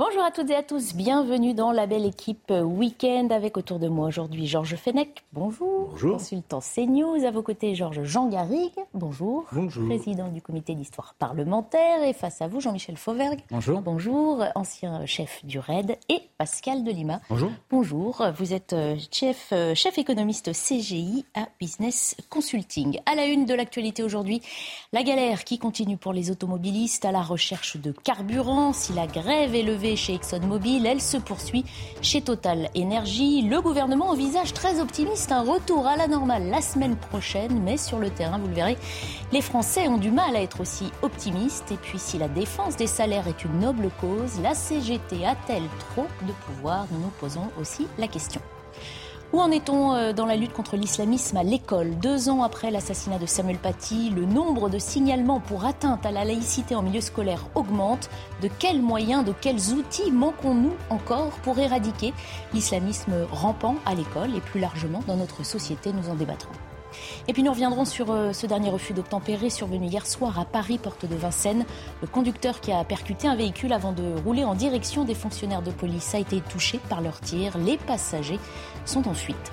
Bonjour à toutes et à tous, bienvenue dans la belle équipe Week-end avec autour de moi aujourd'hui Georges Fenech, bonjour. Bonjour. Consultant CNews, à vos côtés Georges Jean Garrigue, bonjour. Bonjour. Président du comité d'histoire parlementaire et face à vous Jean-Michel Fauvergue. Bonjour. Bonjour, ancien chef du RAID et Pascal Delima. Bonjour. Bonjour, vous êtes euh, chef, euh, chef économiste CGI à Business Consulting. À la une de l'actualité aujourd'hui, la galère qui continue pour les automobilistes à la recherche de carburant. Si la grève est levée chez ExxonMobil, elle se poursuit chez Total Energy. Le gouvernement envisage très optimiste un retour à la normale la semaine prochaine, mais sur le terrain, vous le verrez, les Français ont du mal à être aussi optimistes. Et puis si la défense des salaires est une noble cause, la CGT a-t-elle trop de pouvoir? Nous nous posons aussi la question. Où en est-on euh, dans la lutte contre l'islamisme à l'école? Deux ans après l'assassinat de Samuel Paty, le nombre de signalements pour atteinte à la laïcité en milieu scolaire augmente. De quels moyens, de quels outils manquons-nous encore pour éradiquer l'islamisme rampant à l'école et plus largement dans notre société? Nous en débattrons. Et puis nous reviendrons sur euh, ce dernier refus d'obtempérer survenu hier soir à Paris, porte de Vincennes. Le conducteur qui a percuté un véhicule avant de rouler en direction des fonctionnaires de police a été touché par leur tir. Les passagers sont en fuite.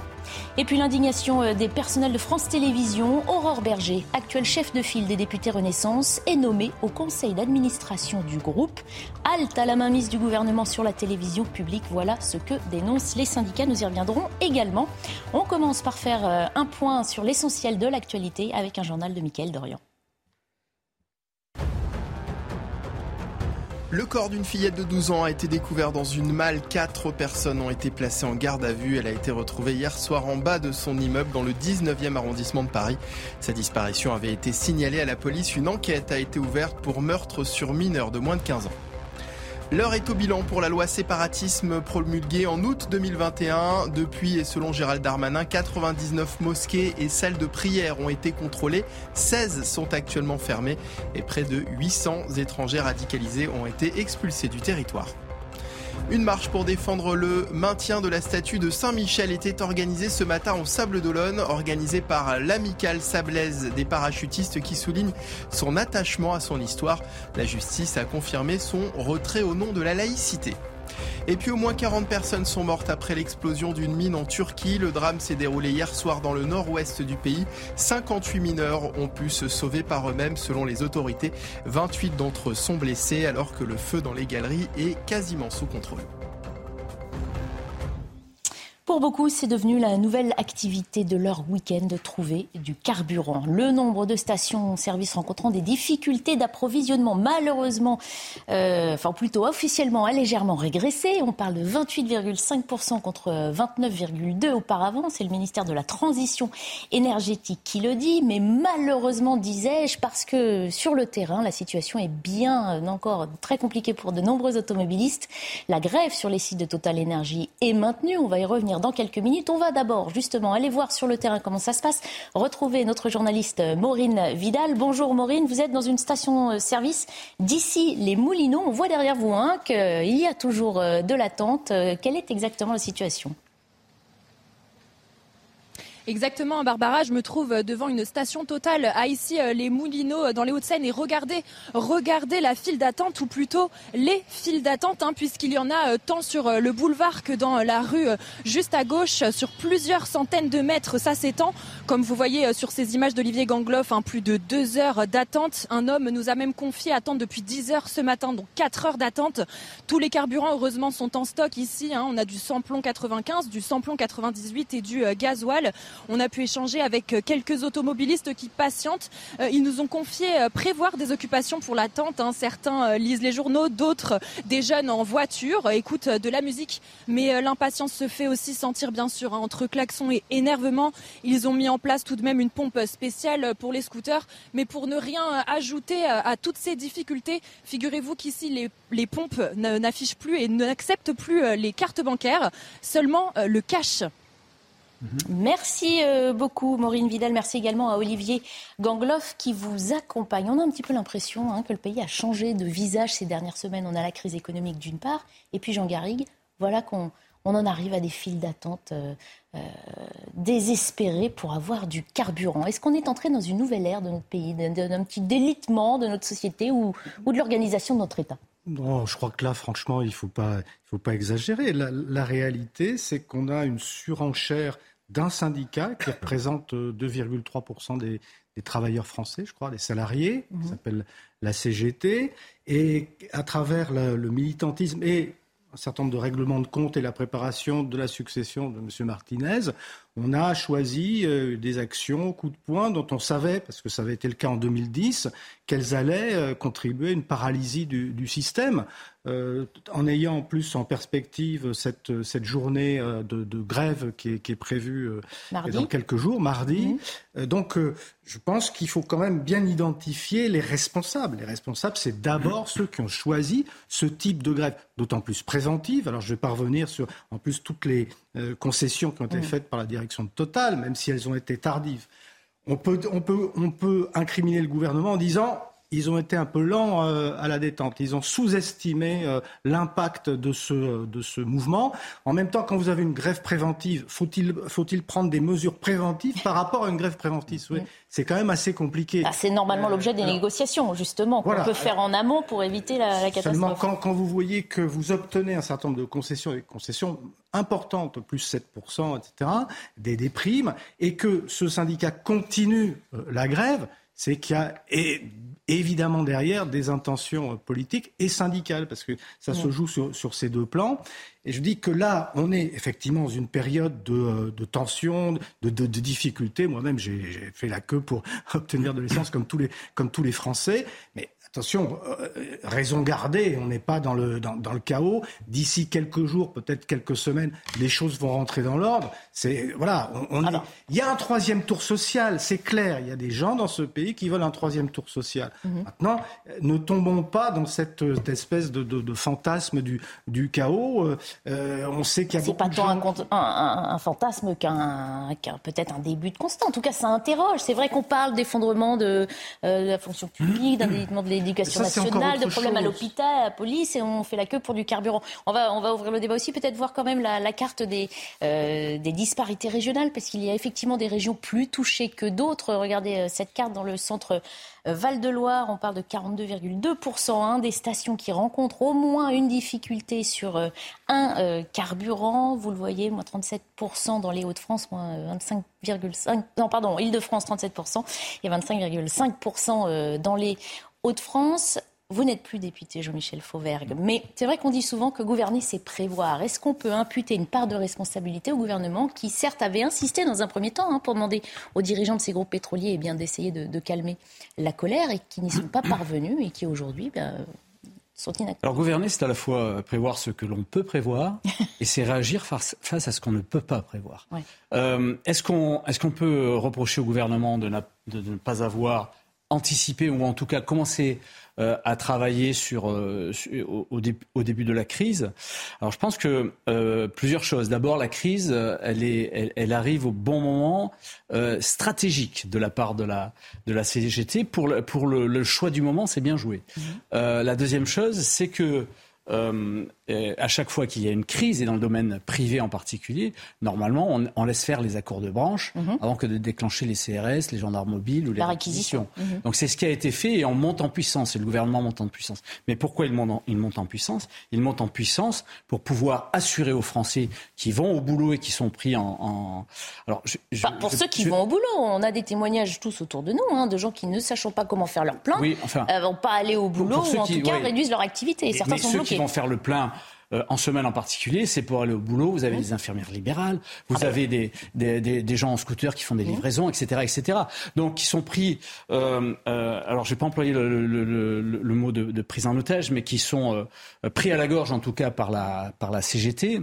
Et puis l'indignation euh, des personnels de France Télévisions. Aurore Berger, actuelle chef de file des députés Renaissance, est nommée au conseil d'administration du groupe. Halte à la mainmise du gouvernement sur la télévision publique. Voilà ce que dénoncent les syndicats. Nous y reviendrons également. On commence par faire euh, un point sur l'essentiel de l'actualité avec un journal de Mickaël Dorian. Le corps d'une fillette de 12 ans a été découvert dans une malle. Quatre personnes ont été placées en garde à vue. Elle a été retrouvée hier soir en bas de son immeuble dans le 19e arrondissement de Paris. Sa disparition avait été signalée à la police. Une enquête a été ouverte pour meurtre sur mineur de moins de 15 ans. L'heure est au bilan pour la loi séparatisme promulguée en août 2021. Depuis, et selon Gérald Darmanin, 99 mosquées et salles de prière ont été contrôlées. 16 sont actuellement fermées et près de 800 étrangers radicalisés ont été expulsés du territoire. Une marche pour défendre le maintien de la statue de Saint-Michel était organisée ce matin au Sable d'Olonne, organisée par l'amicale sablaise des parachutistes qui souligne son attachement à son histoire. La justice a confirmé son retrait au nom de la laïcité. Et puis au moins 40 personnes sont mortes après l'explosion d'une mine en Turquie. Le drame s'est déroulé hier soir dans le nord-ouest du pays. 58 mineurs ont pu se sauver par eux-mêmes selon les autorités. 28 d'entre eux sont blessés alors que le feu dans les galeries est quasiment sous contrôle. Pour beaucoup, c'est devenu la nouvelle activité de leur week-end trouver du carburant. Le nombre de stations-service rencontrant des difficultés d'approvisionnement, malheureusement, euh, enfin plutôt officiellement, a légèrement régressé. On parle de 28,5% contre 29,2% auparavant. C'est le ministère de la Transition énergétique qui le dit. Mais malheureusement, disais-je, parce que sur le terrain, la situation est bien encore très compliquée pour de nombreux automobilistes. La grève sur les sites de Total Energy est maintenue. On va y revenir dans quelques minutes. On va d'abord justement aller voir sur le terrain comment ça se passe, retrouver notre journaliste Maureen Vidal. Bonjour Maureen, vous êtes dans une station-service d'ici les Moulineaux. On voit derrière vous hein, qu'il y a toujours euh, de l'attente. Euh, quelle est exactement la situation? Exactement, Barbara, je me trouve devant une station totale à ici les Moulineaux dans les Hauts-de-Seine et regardez, regardez la file d'attente ou plutôt les files d'attente hein, puisqu'il y en a tant sur le boulevard que dans la rue juste à gauche sur plusieurs centaines de mètres. Ça s'étend, comme vous voyez sur ces images d'Olivier Gangloff, hein, plus de deux heures d'attente. Un homme nous a même confié attendre depuis 10 heures ce matin, donc quatre heures d'attente. Tous les carburants, heureusement, sont en stock ici. Hein. On a du samplon 95, du samplon 98 et du gasoil. On a pu échanger avec quelques automobilistes qui patientent. Ils nous ont confié prévoir des occupations pour l'attente. Hein. Certains lisent les journaux, d'autres des jeunes en voiture écoutent de la musique. Mais l'impatience se fait aussi sentir bien sûr hein. entre klaxons et énervement. Ils ont mis en place tout de même une pompe spéciale pour les scooters. Mais pour ne rien ajouter à toutes ces difficultés, figurez-vous qu'ici les, les pompes n'affichent plus et n'acceptent plus euh, les cartes bancaires, seulement euh, le cash. Mhm. Merci euh, beaucoup Maureen Vidal. Merci également à Olivier Gangloff qui vous accompagne. On a un petit peu l'impression hein, que le pays a changé de visage ces dernières semaines. On a la crise économique d'une part, et puis Jean Garrigue, voilà qu'on on en arrive à des files d'attente désespérées pour avoir du carburant. Est-ce qu'on est entré dans une nouvelle ère de notre pays, d'un petit délitement de notre société ou de l'organisation de notre État? Non, je crois que là, franchement, il ne faut pas, il faut pas exagérer. La, réalité, c'est qu'on a une surenchère d'un syndicat qui représente 2,3% euh, des, des, travailleurs français, je crois, des salariés, qui mhm. s'appelle la CGT, et à travers le militantisme et un certain nombre de règlements de compte et la préparation de la succession de M. Martinez, on a choisi euh, des actions coup de poing dont on savait, parce que ça avait été le cas en 2010, qu'elles allaient euh, contribuer à une paralysie du, système. Euh, en ayant en plus en perspective cette, cette journée de, grève qui est, prévue dans quelques jours, mardi. Mmh. donc je pense qu'il faut quand même bien identifier les responsables. Les responsables, c'est d'abord ceux qui ont choisi ce type de grève, d'autant plus préventive. Alors je vais parvenir sur en plus toutes les euh, concessions qui ont été mm. faites par la direction de Total, même si elles ont été tardives. On peut, on peut, on peut incriminer le gouvernement en disant ils ont été un peu lents euh, à la détente. Ils ont sous-estimé euh, l'impact de ce, de ce mouvement. En même temps, quand vous avez une grève préventive, faut-il faut prendre des mesures préventives par rapport à une grève préventive? C'est quand même assez compliqué. Ah, c'est normalement l'objet des négociations, justement, qu'on peut faire en amont pour éviter la, la catastrophe. Seulement, quand, quand, vous voyez que vous obtenez un certain nombre de concessions, des concessions importantes, plus 7%, etc., des, des primes, et que ce syndicat continue euh, la grève, c'est qu'il y a évidemment derrière des intentions euh, politiques et syndicales, parce que ça se joue sur, ces deux plans. Et je dis que là, on est effectivement dans une période de, euh, de tension, de, de, de difficultés. Moi-même, j'ai fait la queue pour obtenir de l'essence comme tous les, comme tous les Français. Mais attention, euh, raison gardée, on n'est pas dans le, dans, le chaos. D'ici quelques jours, peut-être quelques semaines, les choses vont rentrer dans l'ordre. C'est voilà, on, il y a un troisième tour social, c'est clair. Il y a des gens dans ce pays qui veulent un troisième tour social. Mhm. Maintenant, ne tombons pas dans cette, espèce de, de, fantasme du, du chaos. Euh, on sait qu'il y a beaucoup pas tant un, un, fantasme qu'un peut-être un début de constat. En tout cas, ça interroge. C'est vrai qu'on parle d'effondrement de, euh, de, la fonction publique, d'un délitement de l'éducation nationale, de problèmes à l'hôpital, à la police, et on fait la queue pour du carburant. On va, on va ouvrir le débat aussi, peut-être voir quand même la, carte des, euh, des disparités régionales, parce qu'il y a effectivement des régions plus touchées que d'autres. Regardez euh, cette carte dans le centre euh, Val-de-Loire, on parle de 42,2% hein, des stations qui rencontrent au moins une difficulté sur un carburant. Vous le voyez, moins 37% dans les Hauts-de-France, moins 25,5%. Non, pardon, Île-de-France, 37% et 25,5% dans les Hauts-de-France, vous n'êtes plus député, Jean-Michel Fauvergue, mais c'est vrai qu'on dit souvent que gouverner, c'est prévoir. Est-ce qu'on peut imputer une part de responsabilité au gouvernement qui, certes, avait insisté dans un premier temps hein, pour demander aux dirigeants de ces groupes pétroliers eh bien, d'essayer de, calmer la colère et qui n'y sont pas parvenus et qui aujourd'hui ben, sont inactifs Alors gouverner, c'est à la fois prévoir ce que l'on peut prévoir et c'est réagir face, à ce qu'on ne peut pas prévoir. Euh, est-ce qu'on est peut reprocher au gouvernement de, de ne pas avoir anticiper ou en tout cas commencer euh, à travailler sur, euh, au, au, début de la crise. Alors je pense que euh, plusieurs choses. D'abord, la crise, elle, est, elle, elle, arrive au bon moment stratégique de la part de la, de la CGT. Pour le, pour le, le choix du moment, c'est bien joué. Mmh. la deuxième chose, c'est que euh, à chaque fois qu'il y a une crise, et dans le domaine privé en particulier, normalement, on, laisse faire les accords de branche mhm. avant que de déclencher les CRS, les gendarmes mobiles ou les réquisitions. Mhm. Donc c'est ce qui a été fait et on monte en puissance, et le gouvernement monte en puissance. Mais pourquoi il monte en, il monte en puissance? Il monte en puissance pour pouvoir assurer aux Français qui vont au boulot et qui sont pris en... Alors, bah, pour ceux qui vont au boulot, on a des témoignages tous autour de nous, hein, de gens qui ne sachant pas comment faire leur plan, oui, enfin, euh, vont pas aller au boulot ou en tout cas réduisent leur activité. Et certains sont bloqués qui vont faire le plein euh, en semaine en particulier, c'est pour aller au boulot. Vous avez des infirmières libérales, vous ah ben avez des, des, des, gens en scooter qui font des livraisons, etc., etc. Donc, qui sont pris. Euh, euh, alors, je vais pas employer le, le, le, le mot de, de, prise en otage, mais qui sont euh, pris à la gorge, en tout cas, par la, par la CGT.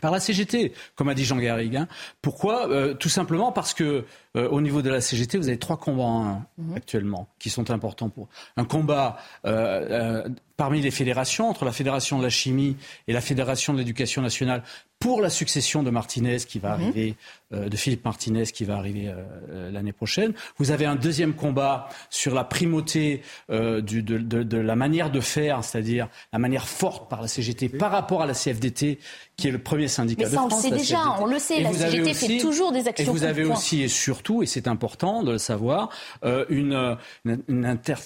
Par la CGT, comme a dit Jean Garrigue. Hein. Pourquoi? Euh, Tout simplement parce que euh, au niveau de la CGT, vous avez trois combats mhm. actuellement qui sont importants pour un combat euh, parmi les fédérations entre la fédération de la chimie et la fédération de l'éducation nationale pour la succession de Martinez qui va arriver, euh, de Philippe Martinez qui va arriver euh, euh, l'année prochaine. Vous avez un deuxième combat sur la primauté du, de, de, de, la manière de faire, c'est-à-dire la manière forte par la CGT par rapport à la CFDT, qui est le premier syndicat Mais ça, de France. On le sait déjà, on le sait. la CGT fait toujours des actions. Et vous avez aussi et surtout, et c'est important de le savoir, une, une, une inter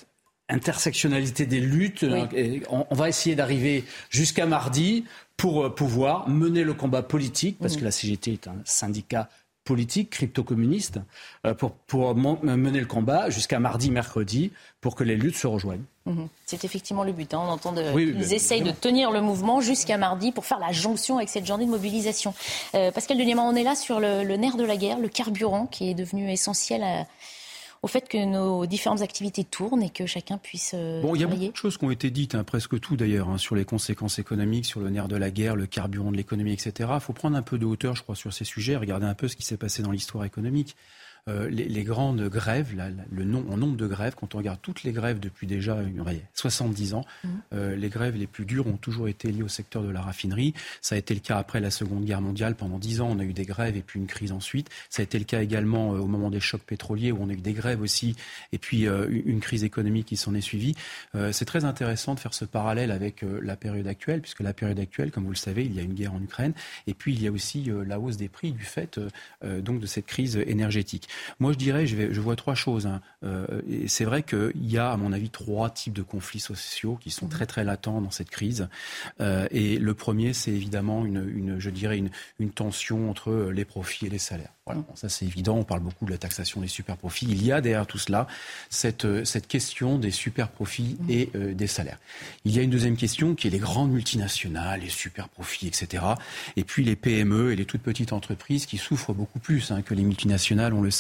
intersectionnalité des luttes. On, on, va essayer d'arriver jusqu'à mardi pour euh, pouvoir mener le combat politique, parce que la CGT est un syndicat politique, crypto-communiste, euh, pour, pour, mener le combat jusqu'à mardi, mercredi, pour que les luttes se rejoignent. Mhm. C'est effectivement le but. Hein. On entend de, ils essayent de tenir le mouvement jusqu'à mardi pour faire la jonction avec cette journée de mobilisation. Euh, Pascal Denieman, on est là sur le, le, nerf de la guerre, le carburant qui est devenu essentiel à, au fait que nos différentes activités tournent et que chacun puisse euh, bon, il y a beaucoup de choses qui ont été dites, hein, presque tout d'ailleurs, hein, sur les conséquences économiques, sur le nerf de la guerre, le carburant de l'économie, etc. Il faut prendre un peu de hauteur, je crois, sur ces sujets, regarder un peu ce qui s'est passé dans l'histoire économique. Euh, les, grandes grèves, le en nombre de grèves, quand on regarde toutes les grèves depuis déjà 70 ans, mmh. euh, les grèves les plus dures ont toujours été liées au secteur de la raffinerie. Ça a été le cas après la Seconde Guerre mondiale. Pendant 10 ans, on a eu des grèves et puis une crise ensuite. Ça a été le cas également euh, au moment des chocs pétroliers où on a eu des grèves aussi et puis une crise économique qui s'en est suivie. C'est très intéressant de faire ce parallèle avec la période actuelle, puisque la période actuelle, comme vous le savez, il y a une guerre en Ukraine et puis il y a aussi la hausse des prix du fait donc de cette crise énergétique. Moi, je dirais, je, vais, je vois trois choses. Hein. Euh, et c'est vrai qu'il y a, à mon avis, trois types de conflits sociaux qui sont très très latents dans cette crise. Euh, et le premier, c'est évidemment une, une, je dirais, une, une tension entre les profits et les salaires. Voilà, ça c'est évident. On parle beaucoup de la taxation des super profits. Il y a derrière tout cela cette, euh, cette question des super profits et euh, des salaires. Il y a une deuxième question qui est les grandes multinationales, les super profits, etc. Et puis les PME et les toutes petites entreprises qui souffrent beaucoup plus hein, que les multinationales, on le sait.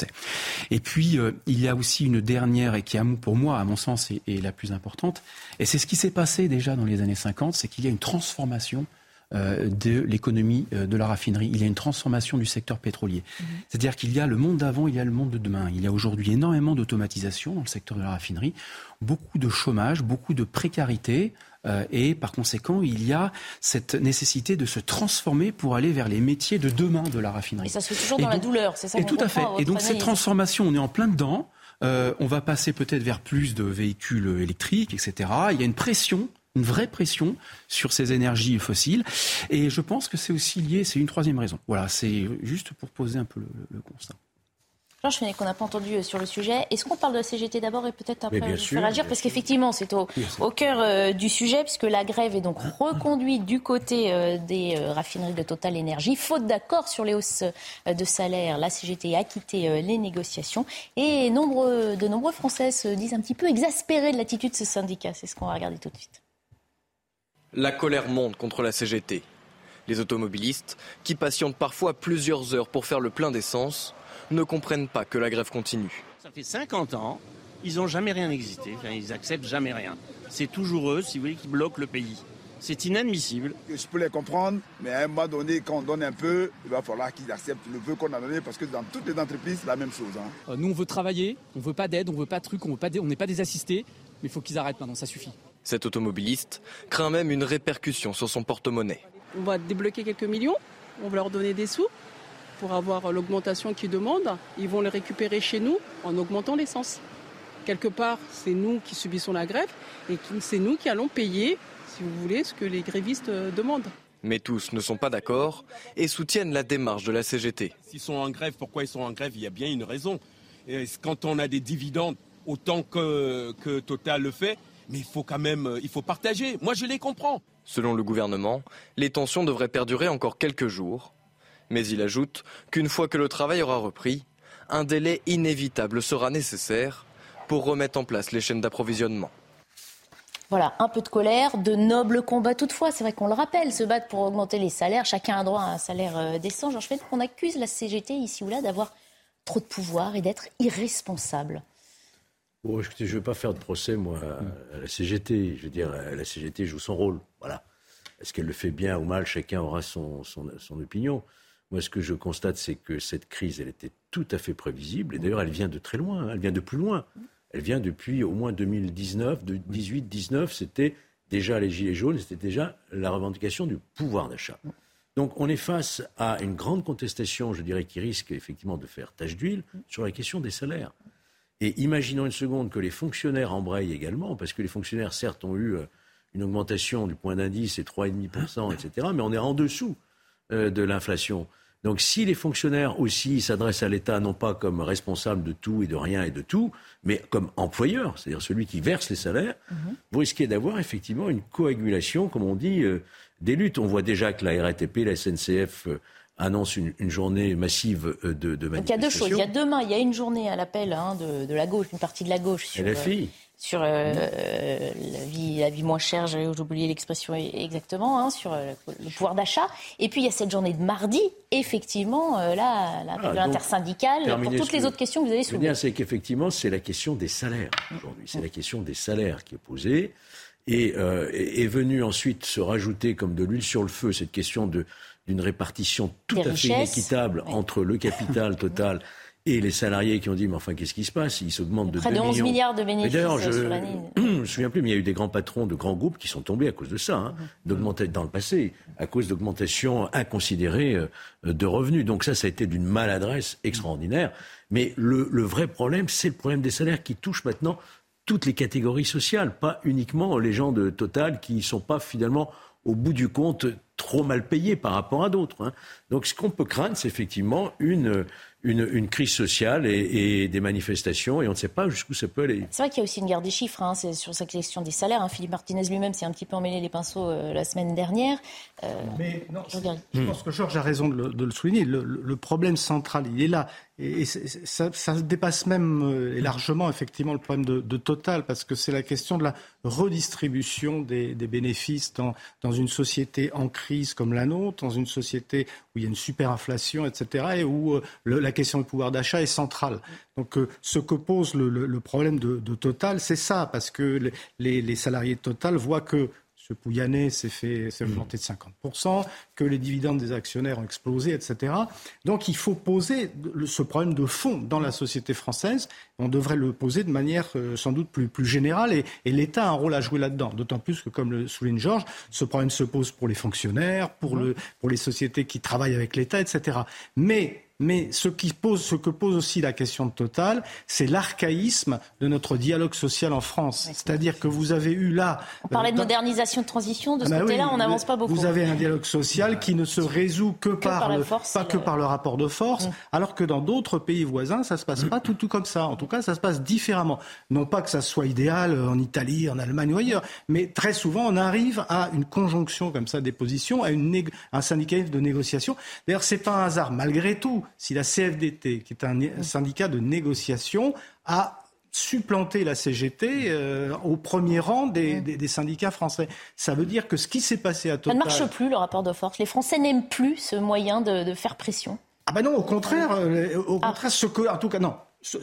Et puis euh, il y a aussi une dernière et qui, pour moi, à mon sens, est, est la plus importante. Et c'est ce qui s'est passé déjà dans les années 50, c'est qu'il y a une transformation euh, de l'économie euh, de la raffinerie. Il y a une transformation du secteur pétrolier. Mhm. C'est-à-dire qu'il y a le monde d'avant, il y a le monde de demain. Il y a aujourd'hui énormément d'automatisation dans le secteur de la raffinerie, beaucoup de chômage, beaucoup de précarité. Euh, et par conséquent, il y a cette nécessité de se transformer pour aller vers les métiers de demain de la raffinerie. Et ça se fait toujours dans la douleur, c'est ça Et tout à fait. Et donc cette transformation, on est en plein dedans. on va passer peut-être vers plus de véhicules électriques, etc. Il y a une pression une vraie pression sur ces énergies fossiles. Et je pense que c'est aussi lié, c'est une troisième raison. Voilà, c'est juste pour poser un peu le, constat. Georges Fenech, qu'on n'a pas entendu euh, sur le sujet. Est-ce qu'on parle de la CGT d'abord et peut-être après bien faire agir? Parce qu'effectivement, c'est au, au, cœur euh, du sujet, puisque la grève est donc reconduite du côté euh, des raffineries de Total Énergie. Faute d'accord sur les hausses de salaire, la CGT a quitté les négociations. Et nombre, de nombreux Français se disent un petit peu exaspérés de l'attitude de ce syndicat. C'est ce qu'on va regarder tout de suite. La colère monte contre la CGT. Les automobilistes, qui patientent parfois plusieurs heures pour faire le plein d'essence, ne comprennent pas que la grève continue. Ça fait 50 ans, ils n'ont jamais rien existé, ils acceptent jamais rien. C'est toujours eux, si vous voulez, qui bloquent le pays. C'est inadmissible. Je peux les comprendre, mais à un moment donné, quand on donne un peu, il va falloir qu'ils acceptent le peu qu'on a donné parce que dans toutes les entreprises, c'est la même chose. Hein. Euh, nous, on veut travailler, on veut pas d'aide, on veut pas de trucs, on n'est pas des assistés, mais il faut qu'ils arrêtent maintenant, ça suffit. Cet automobiliste craint même une répercussion sur son porte-monnaie. On va débloquer quelques millions, on va leur donner des sous pour avoir l'augmentation qu'ils demandent. Ils vont les récupérer chez nous en augmentant l'essence. Quelque part, c'est nous qui subissons la grève et c'est nous qui allons payer, si vous voulez, ce que les grévistes euh, demandent. Mais tous ne sont pas d'accord et soutiennent la démarche de la CGT. S'ils sont en grève, pourquoi ils sont en grève? Il y a bien une raison. quand on a des dividendes autant que, que Total le fait, mais il faut quand même, euh, il faut partager. Moi, je les comprends. Selon le gouvernement, les tensions devraient perdurer encore quelques jours. Mais il ajoute qu'une fois que le travail aura repris, un délai inévitable sera nécessaire pour remettre en place les chaînes d'approvisionnement. Voilà, un peu de colère, de nobles combats toutefois. C'est vrai qu'on le rappelle, se battre pour augmenter les salaires. Chacun a droit à un salaire euh, décent. Georges Fenech, on accuse la CGT ici ou là d'avoir trop de pouvoir et d'être irresponsable. Bon, je ne veux pas faire de procès, moi, à la CGT. Je veux dire, la CGT joue son rôle. Voilà. Est-ce qu'elle le fait bien ou mal Chacun aura son, son opinion. Moi, ce que je constate, c'est que cette crise, elle était tout à fait prévisible. Et d'ailleurs, elle vient de très loin. Hein. Elle vient de plus loin. Elle vient depuis au moins 2019, de 18, 19, c'était déjà les gilets jaunes, c'était déjà la revendication du pouvoir d'achat. Donc on est face à une grande contestation, je dirais, qui risque effectivement de faire tache d'huile sur la question des salaires. Et imaginons une seconde que les fonctionnaires embrayent également, parce que les fonctionnaires, certes, ont eu euh, une augmentation du point d'indice et 3,5%, etc., mais on est en dessous euh, de l'inflation. Donc si les fonctionnaires aussi s'adressent à l'État non pas comme responsable de tout et de rien et de tout, mais comme employeur, c'est-à-dire celui qui verse les salaires, mhm. vous risquez d'avoir effectivement une coagulation, comme on dit, euh, des luttes. On voit déjà que la RATP, la SNCF euh, annonce une, journée massive euh, de, de manifestations. il y a deux choses. Il y a demain, il y a une journée à l'appel hein, de, la gauche, une partie de la gauche. Sur, et la fille sur euh, la, vie, la vie moins chère, j'ai oublié l'expression exactement, hein, sur euh, le pouvoir d'achat. Et puis il y a cette journée de mardi, effectivement, euh, là, la ah, intersyndicale, pour toutes les autres questions que vous avez soulevées. c'est qu'effectivement, c'est la question des salaires aujourd'hui. C'est la question des salaires qui est posée. Et est venue ensuite se rajouter comme de l'huile sur le feu cette question de d'une répartition tout à fait inéquitable entre le capital total et les salariés qui ont dit, mais enfin, qu'est-ce qui se passe? Ils s'augmentent de Près de 11 milliards de bénéfices D'ailleurs, je ne me souviens plus, mais il y a eu des grands patrons de grands groupes qui sont tombés à cause de ça, hein, dans le passé, à cause d'augmentation inconsidérée euh, de revenus. Donc ça, ça a été d'une maladresse extraordinaire. Mais le, le vrai problème, c'est le problème des salaires qui touche maintenant toutes les catégories sociales, pas uniquement les gens de Total qui ne sont pas finalement au bout du compte trop mal payés par rapport à d'autres. Hein. Donc ce qu'on peut craindre, c'est effectivement une une, crise sociale et, des manifestations et on ne sait pas jusqu'où ça peut aller. C'est vrai qu'il y a aussi une guerre des chiffres hein, sur cette question des salaires. Hein. Philippe Martinez lui-même s'est un petit peu emmêlé les pinceaux euh, la semaine dernière. Euh, Mais non, je, pense que Georges a raison de le, souligner. Le, problème central, il est là. Et, ça, dépasse même euh, largement effectivement le problème de, Total parce que c'est la question de la redistribution des, bénéfices dans, dans une société en crise comme la nôtre, dans une société où il y a une superinflation, etc., et où la la question du pouvoir d'achat est centrale. Donc euh, ce que pose le, problème de, Total, c'est ça, parce que les, salariés de Total voient que ce Pouyanné s'est fait s'est augmenté de 50%, que les dividendes des actionnaires ont explosé, etc. Donc il faut poser ce problème de fond dans la société française. On devrait le poser de manière euh, sans doute plus, plus générale et, l'État a un rôle à jouer là-dedans. D'autant plus que, comme le souligne Georges, ce problème se pose pour les fonctionnaires, pour, le, pour les sociétés qui travaillent avec l'État, etc. Mais mais ce, qui pose, ce que pose aussi la question de Total, c'est l'archaïsme de notre dialogue social en France. C'est-à-dire que vous avez eu là... On parlait de euh, modernisation, de transition, de ce ah bah côté-là, on n'avance pas beaucoup. Vous avez un dialogue social qui ne se résout que, par, le, pas que par le rapport de force, mm. alors que dans d'autres pays voisins, ça se passe pas tout, tout comme ça. En tout cas, ça se passe différemment. Non pas que ça soit idéal en Italie, en Allemagne ou ailleurs, mais très souvent, on arrive à une conjonction comme ça des positions, à une un syndicalisme de négociation. D'ailleurs, c'est pas un hasard. Malgré tout, si la CFDT, qui est un syndicat de négociation, a supplanté la CGT euh, au premier rang des, syndicats français. Ça veut dire que ce qui s'est passé à Total... Ça ne marche plus, le rapport de force. Les Français n'aiment plus ce moyen de, faire pression. Ah ben non, au contraire, euh, au ah. contraire, ce que, en tout cas, non,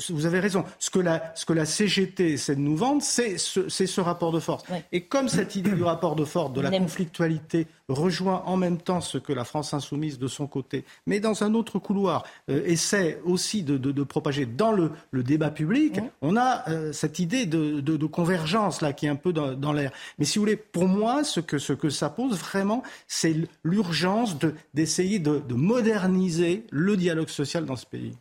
vous avez raison. Ce que la, ce que la CGT essaie de nous vendre, c'est ce, ce, rapport de force. Et comme cette idée du rapport de force, de la conflictualité, rejoint en même temps ce que la France insoumise de son côté, mais dans un autre couloir, euh, essaie aussi de, de, de, propager dans le, le débat public, on a euh, cette idée de, de, convergence là qui est un peu dans, dans l'air. Mais si vous voulez, pour moi, ce que, ce que ça pose vraiment, c'est l'urgence d'essayer de moderniser le dialogue social dans ce pays.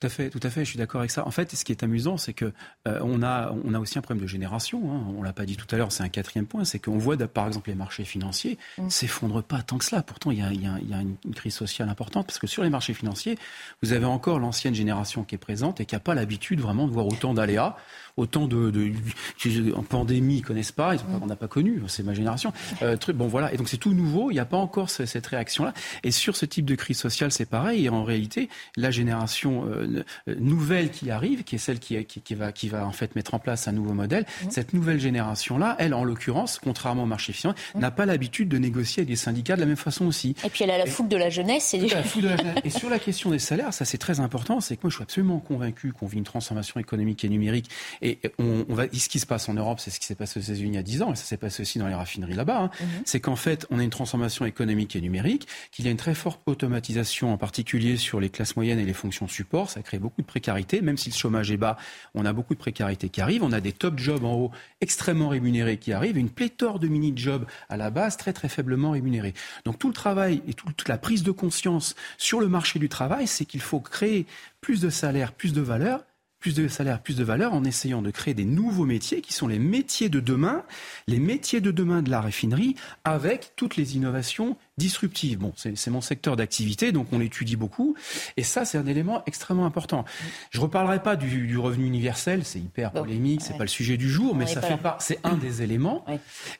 Tout à fait, tout à fait, je suis d'accord avec ça. En fait, ce qui est amusant, c'est que euh, on, a, on a aussi un problème de génération. Hein. On l'a pas dit tout à l'heure, c'est un quatrième point, c'est qu'on voit par exemple les marchés financiers mm. s'effondrent pas tant que cela. Pourtant, il y a, y a, y a une, crise sociale importante parce que sur les marchés financiers, vous avez encore l'ancienne génération qui est présente et qui n'a pas l'habitude vraiment de voir autant d'aléas autant de, de, en pandémie, ils connaissent pas, ils on n'a pas connu, c'est ma génération. Euh, truc, bon voilà, et donc c'est tout nouveau, il n'y a pas encore cette réaction-là. Et sur ce type de crise sociale, c'est pareil. Et en réalité, la génération euh, nouvelle qui arrive, qui est celle qui, qui, va, qui va en fait mettre en place un nouveau modèle, mmh. cette nouvelle génération-là, elle, en l'occurrence, contrairement au marché financier, mmh. n'a pas l'habitude de négocier avec les syndicats de la même façon aussi. Et puis elle a la foule de la jeunesse. Et... La de la jeunesse. et sur la question des salaires, ça c'est très important, c'est que moi je suis absolument convaincu qu'on vit une transformation économique et numérique. Et on, va, ce qui se passe en Europe, c'est ce qui s'est passé aux États-Unis il y a 10 ans, et ça s'est passé aussi dans les raffineries là-bas. Hein. Mmh. C'est qu'en fait, on a une transformation économique et numérique, qu'il y a une très forte automatisation, en particulier sur les classes moyennes et les fonctions support. Ça crée beaucoup de précarité. Même si le chômage est bas, on a beaucoup de précarité qui arrive. On a des top jobs en haut extrêmement rémunérés qui arrivent, une pléthore de mini-jobs à la base très très faiblement rémunérés. Donc tout le travail et toute la prise de conscience sur le marché du travail, c'est qu'il faut créer plus de salaires, plus de valeur plus de salaire, plus de valeur en essayant de créer des nouveaux métiers qui sont les métiers de demain, les métiers de demain de la raffinerie avec toutes les innovations disruptives. Bon, c'est mon secteur d'activité, donc on l'étudie beaucoup. Et ça, c'est un élément extrêmement important. Je ne reparlerai pas du, revenu universel, c'est hyper polémique, c'est n'est pas le sujet du jour, mais ça fait pas, c'est un des éléments.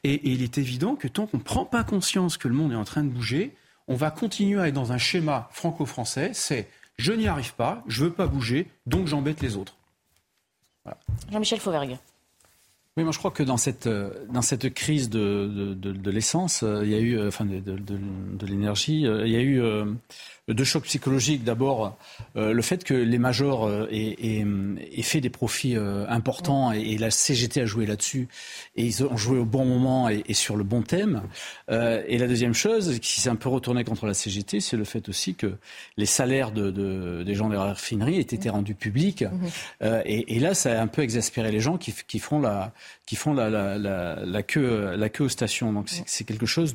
Et, et il est évident que tant qu'on ne prend pas conscience que le monde est en train de bouger, on va continuer à être dans un schéma franco-français, c'est je n'y arrive pas, je ne veux pas bouger, donc j'embête les autres. Jean-Michel Fauvergue. Oui, moi je crois que dans cette, euh, dans cette crise de, de, l'essence, euh, il y a eu, euh, enfin de, de l'énergie, il y a eu deux chocs psychologiques. D'abord, euh, le fait que les majors euh, aient, fait des profits euh, importants et, la CGT a joué là-dessus et ils ont joué au bon moment et, sur le bon thème. et la deuxième chose qui s'est un peu retournée contre la CGT, c'est le fait aussi que les salaires de, des gens des raffineries aient été rendus publics. Mmh. Et, là, ça a un peu exaspéré les gens qui, qui font la, qui font la, la, la, queue, la queue aux stations. Donc c'est quelque chose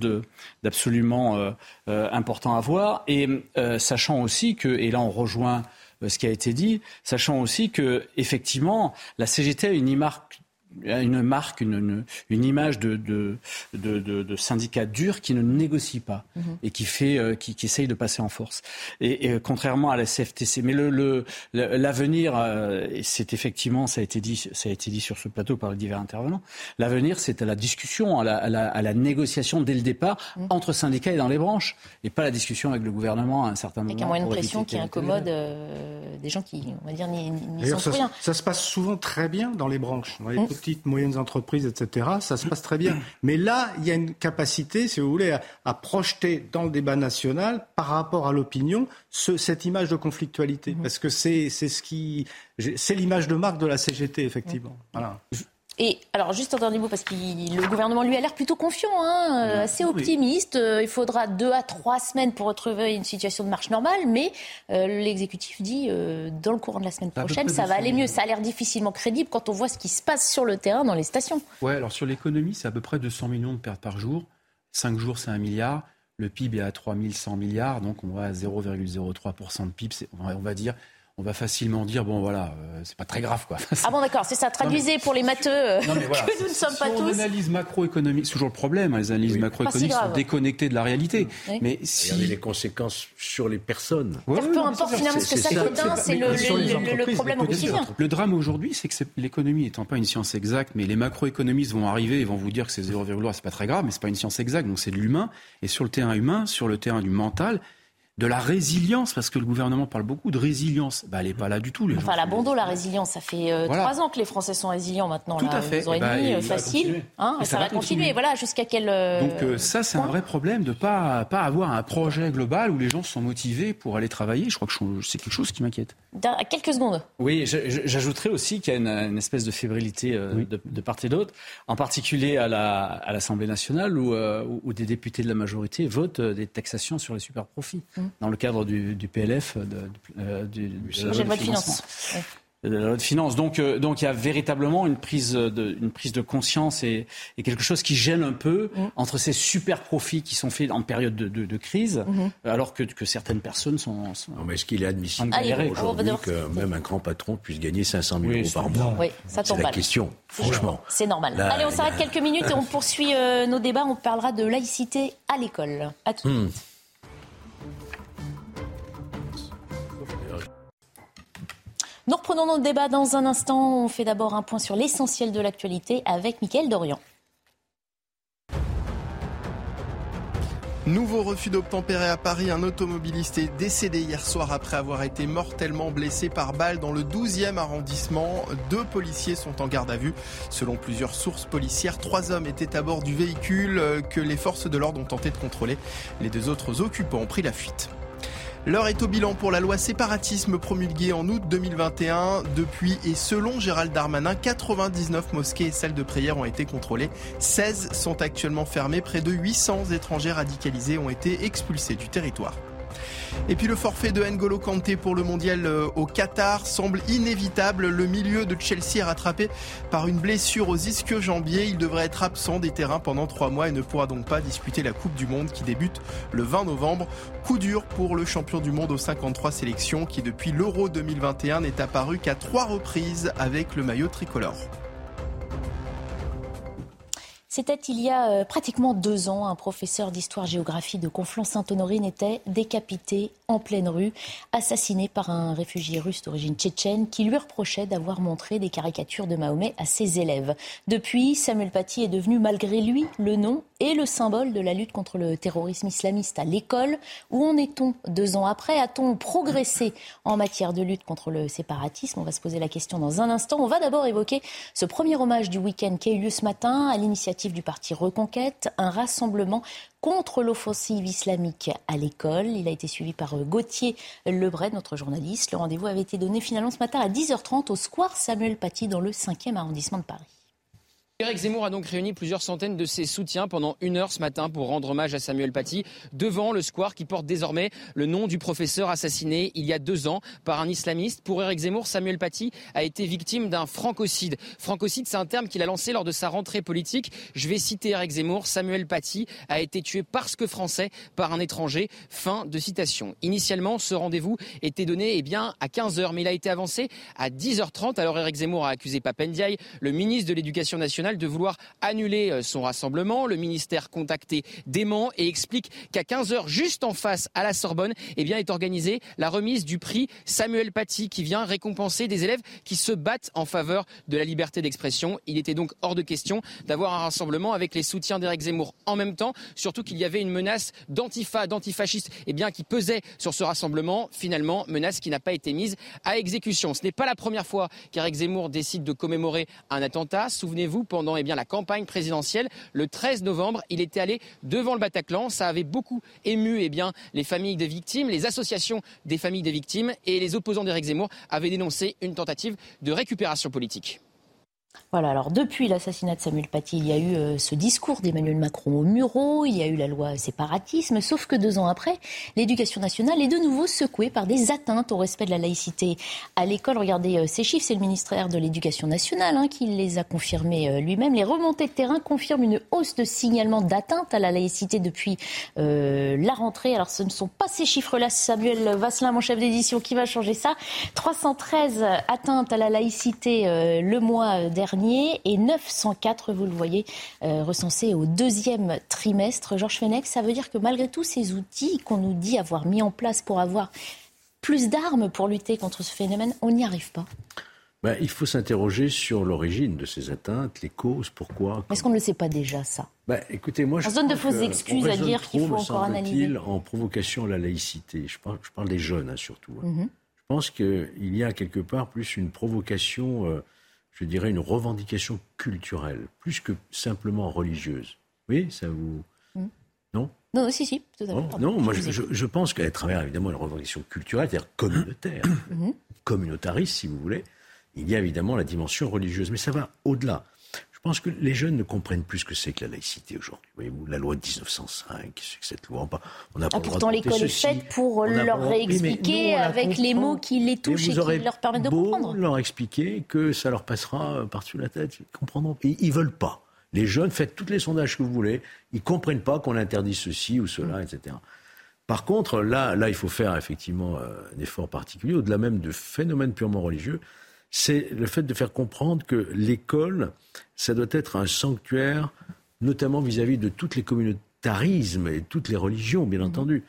d'absolument important à voir. Et euh, sachant aussi que, et là on rejoint euh, ce qui a été dit, sachant aussi que effectivement la CGT a une marque une marque, une, une, image de, de, de, de, syndicat dur qui ne négocie pas mhm. et qui, fait, euh, qui, qui, essaye de passer en force. Et, contrairement à la CFTC. Mais l'avenir, le, l'avenir euh, c'est effectivement, ça a, été dit, ça a été dit sur ce plateau par les divers intervenants, l'avenir, c'est à la discussion, à la, à la, à la, négociation dès le départ mhm. entre syndicats et dans les branches, et pas la discussion avec le gouvernement à un certain moment. Avec un moyen de pression qui incommode euh, des gens qui, on va dire, n'y sont ça, rien. Ça se passe souvent très bien dans les branches. Dans les mhm petites, moyennes entreprises, etc., ça se passe très bien. Mais là, il y a une capacité, si vous voulez, à, projeter dans le débat national, par rapport à l'opinion, cette image de conflictualité. Mmh. Parce que c'est ce qui. C'est l'image de marque de la CGT, effectivement. Voilà. Et alors, juste un dernier mot, parce que le gouvernement, lui, a l'air plutôt confiant, hein, euh, assez optimiste. Euh, il faudra deux à trois semaines pour retrouver une situation de marche normale, mais euh, l'exécutif dit, dans le courant de la semaine prochaine, ça va aller mieux. Ça a l'air difficilement crédible quand on voit ce qui se passe sur le terrain dans les stations. Ouais, alors sur l'économie, c'est à peu près 200 millions de pertes par jour. Cinq jours, c'est un milliard. Le PIB est à 3100 milliards, donc on va à 0,03% de PIB. On va dire on va facilement dire bon voilà, euh, c'est pas très grave quoi. Ah bon d'accord, c'est ça. Traduisez pour les matheux euh, que nous ne sommes pas tous. Les analyses macroéconomiques, c'est toujours le problème. Hein, les analyses macroéconomiques sont déconnectées de la réalité. Mais si Regardez les conséquences sur les personnes. peu importe finalement ce que ça donne, c'est le, problème au quotidien. Le drame aujourd'hui, c'est que l'économie étant pas une science exacte, mais les macroéconomistes vont arriver et vont vous dire que c'est 0,3, c'est pas très grave, mais c'est pas une science exacte, donc c'est de l'humain. Et sur le terrain humain, sur le terrain du mental, de la résilience, parce que le gouvernement parle beaucoup de résilience. Bah, elle n'est pas là du tout. Les enfin, la bandeau, la résilience, ça fait euh, trois ans que les Français sont résilients maintenant. Tout à fait. Ans et bah, demi, facile. Hein, ça, va continuer. Voilà, jusqu'à quel. Euh, Donc euh, ça, c'est un vrai problème de ne pas, pas avoir un projet global où les gens sont motivés pour aller travailler. Je crois que c'est quelque chose qui m'inquiète. Quelques secondes. Oui, j'ajouterais aussi qu'il y a une, espèce de fébrilité de, part et d'autre, en particulier à l'Assemblée la, nationale où, où, des députés de la majorité votent des taxations sur les super profits. Mmh dans le cadre du, du PLF, de, euh, du, de la loi de finances de la loi de finances. Donc, euh, donc il y a véritablement une prise de, une prise de conscience et, et quelque chose qui gêne un peu mm. entre ces super profits qui sont faits en période de, de, de crise, mm-hmm. alors que, que, certaines personnes sont. sont non, mais est-ce qu'il est admissible aujourd'hui que même un grand patron puisse gagner 500 000 euros par mois Oui, ça tombe C'est la question, franchement. C'est normal. Allez, on s'arrête quelques minutes et on poursuit euh, nos débats. On parlera de laïcité à l'école. À tout de hmm. suite. Nous reprenons notre débat dans un instant. On fait d'abord un point sur l'essentiel de l'actualité avec Mickaël Dorian. Nouveau refus d'obtempérer à Paris. Un automobiliste est décédé hier soir après avoir été mortellement blessé par balle dans le 12e arrondissement. Deux policiers sont en garde à vue. Selon plusieurs sources policières, trois hommes étaient à bord du véhicule que les forces de l'ordre ont tenté de contrôler. Les deux autres occupants ont pris la fuite. L'heure est au bilan pour la loi séparatisme promulguée en août 2021. Depuis et selon Gérald Darmanin, 99 mosquées et salles de prière ont été contrôlées. 16 sont actuellement fermées. Près de 800 étrangers radicalisés ont été expulsés du territoire. Et puis le forfait de N'Golo Kanté pour le mondial euh, au Qatar semble inévitable. Le milieu de Chelsea est rattrapé par une blessure aux ischio-jambiers. Il devrait être absent des terrains pendant trois mois et ne pourra donc pas disputer la Coupe du Monde qui débute le 20 novembre. Coup dur pour le champion du monde aux 53 sélections qui depuis l'Euro 2021 n'est apparu qu'à trois reprises avec le maillot tricolore. C'était il y a euh, pratiquement deux ans. Un professeur d'histoire-géographie de Conflans-Sainte-Honorine était décapité en pleine rue, assassiné par un réfugié russe d'origine tchétchène qui lui reprochait d'avoir montré des caricatures de Mahomet à ses élèves. Depuis, Samuel Paty est devenu malgré lui le nom et le symbole de la lutte contre le terrorisme islamiste à l'école. Où en est-on deux ans après? A-t-on progressé en matière de lutte contre le séparatisme? On va se poser la question dans un instant. On va d'abord évoquer ce premier hommage du week-end qui a eu lieu ce matin à l'initiative du parti Reconquête, un rassemblement contre l'offensive islamique à l'école. Il a été suivi par euh, Gauthier Lebray, notre journaliste. Le rendez-vous avait été donné finalement ce matin à 10h30 au square Samuel Paty dans le 5e arrondissement de Paris. Éric Zemmour a donc réuni plusieurs centaines de ses soutiens pendant une heure ce matin pour rendre hommage à Samuel Paty devant le square qui porte désormais le nom du professeur assassiné il y a deux ans par un islamiste. Pour Éric Zemmour, Samuel Paty a été victime d'un francocide. Francocide, c'est un terme qu'il a lancé lors de sa rentrée politique. Je vais citer Éric Zemmour. Samuel Paty a été tué parce que français par un étranger. Fin de citation. Initialement, ce rendez-vous était donné eh à 15h, mais il a été avancé à 10h30. Alors Éric Zemmour a accusé Papendiaï, le ministre de l'Éducation nationale, de vouloir annuler euh, son rassemblement. Le ministère contacté dément et explique qu'à 15h, juste en face à la Sorbonne, eh bien, est organisée la remise du prix Samuel Paty qui vient récompenser des élèves qui se battent en faveur de la liberté d'expression. Il était donc hors de question d'avoir un rassemblement avec les soutiens d'Éric Zemmour en même temps, surtout qu'il y avait une menace d'antifa, d'antifasciste eh bien, qui pesait sur ce rassemblement. Finalement, menace qui n'a pas été mise à exécution. Ce n'est pas la première fois qu'Éric Zemmour décide de commémorer un attentat. Souvenez-vous, pendant eh bien, la campagne présidentielle. Le 13 novembre, il était allé devant le Bataclan. Ça avait beaucoup ému eh les familles des victimes, les associations des familles des victimes et les opposants d'Éric Zemmour avaient dénoncé une tentative de récupération politique. Voilà, alors depuis l'assassinat de Samuel Paty, il y a eu euh, ce discours d'Emmanuel Macron au Murau, il y a eu la loi séparatisme, sauf que deux ans après, l'éducation nationale est de nouveau secouée par des atteintes au respect de la laïcité à l'école. Regardez euh, ces chiffres, c'est le ministère de l'Éducation nationale hein, qui les a confirmés euh, lui-même. Les remontées de terrain confirment une hausse de signalement d'atteinte à la laïcité depuis la rentrée. Alors ce ne sont pas ces chiffres-là, Samuel Vasselin, mon chef d'édition, qui va changer ça. 313 atteintes à la laïcité le mois dernier dernier et 904, vous le voyez, euh, recensés au deuxième trimestre. Georges Fenech, ça veut dire que malgré tous ces outils qu'on nous dit avoir mis en place pour avoir plus d'armes pour lutter contre ce phénomène, on n'y arrive pas ben, il faut s'interroger sur l'origine de ces atteintes, les causes, pourquoi. Est-ce qu'on ne le sait pas déjà, ça? Ben, écoutez, moi, je On se donne de fausses excuses à dire qu'il faut encore analyser. en provocation à la laïcité. Je parle, je parle des jeunes, hein, surtout. Hein. Mhm. Je pense qu'il y a quelque part plus une provocation euh, je dirais, une revendication culturelle, plus que simplement religieuse. Oui, ça vous... Hmm. Non? Non, si, si, tout à fait. Oh, non, moi je, je, pense qu'à travers évidemment une revendication culturelle, c'est-à-dire communautaire, mhm. communautariste si vous voulez, il y a évidemment la dimension religieuse, mais ça va au-delà. Je pense que les jeunes ne comprennent plus ce que c'est que la laïcité aujourd'hui. Voyez-vous, la loi de 1905, c'est que cette loi, on a ah, pourtant l'école est faite pour leur réexpliquer avec les mots qui les touchent et qui leur permettent de comprendre. leur expliquer que ça leur passera par-dessus la tête, ils comprendront. Ils, ils veulent pas. Les jeunes, faites tous les sondages que vous voulez, ils comprennent pas qu'on interdit ceci ou cela, etc. Par contre, là, là, il faut faire effectivement euh, un effort particulier, au-delà même de phénomènes purement religieux c'est le fait de faire comprendre que l'école, ça doit être un sanctuaire, notamment vis-à-vis de tous les communautarismes et toutes les religions, bien mhm. entendu.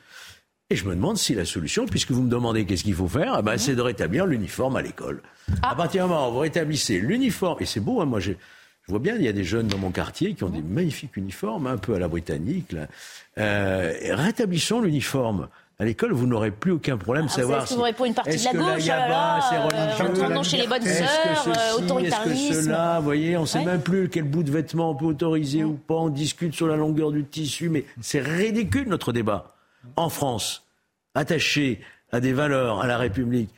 Et je me demande si la solution, puisque vous me demandez qu'est-ce qu'il faut faire, eh ben, c'est de rétablir l'uniforme à l'école. Ah. À partir du moment où vous rétablissez l'uniforme, et c'est beau, hein, moi je vois bien, il y a des jeunes dans mon quartier qui ont des magnifiques uniformes, un peu à la britannique. Là. Euh, rétablissons l'uniforme à l'école, vous n'aurez plus aucun problème de ah, savoir. Est-ce que vous une partie de la gauche là, c'est religieux, chez les bonnes sœurs, euh, autoritarisme. Est-ce que cela, vous voyez, on ne sait même plus quel bout de vêtement on peut autoriser ou pas. On discute sur la longueur du tissu, mais c'est ridicule notre débat. En France, attaché à des valeurs, à la République,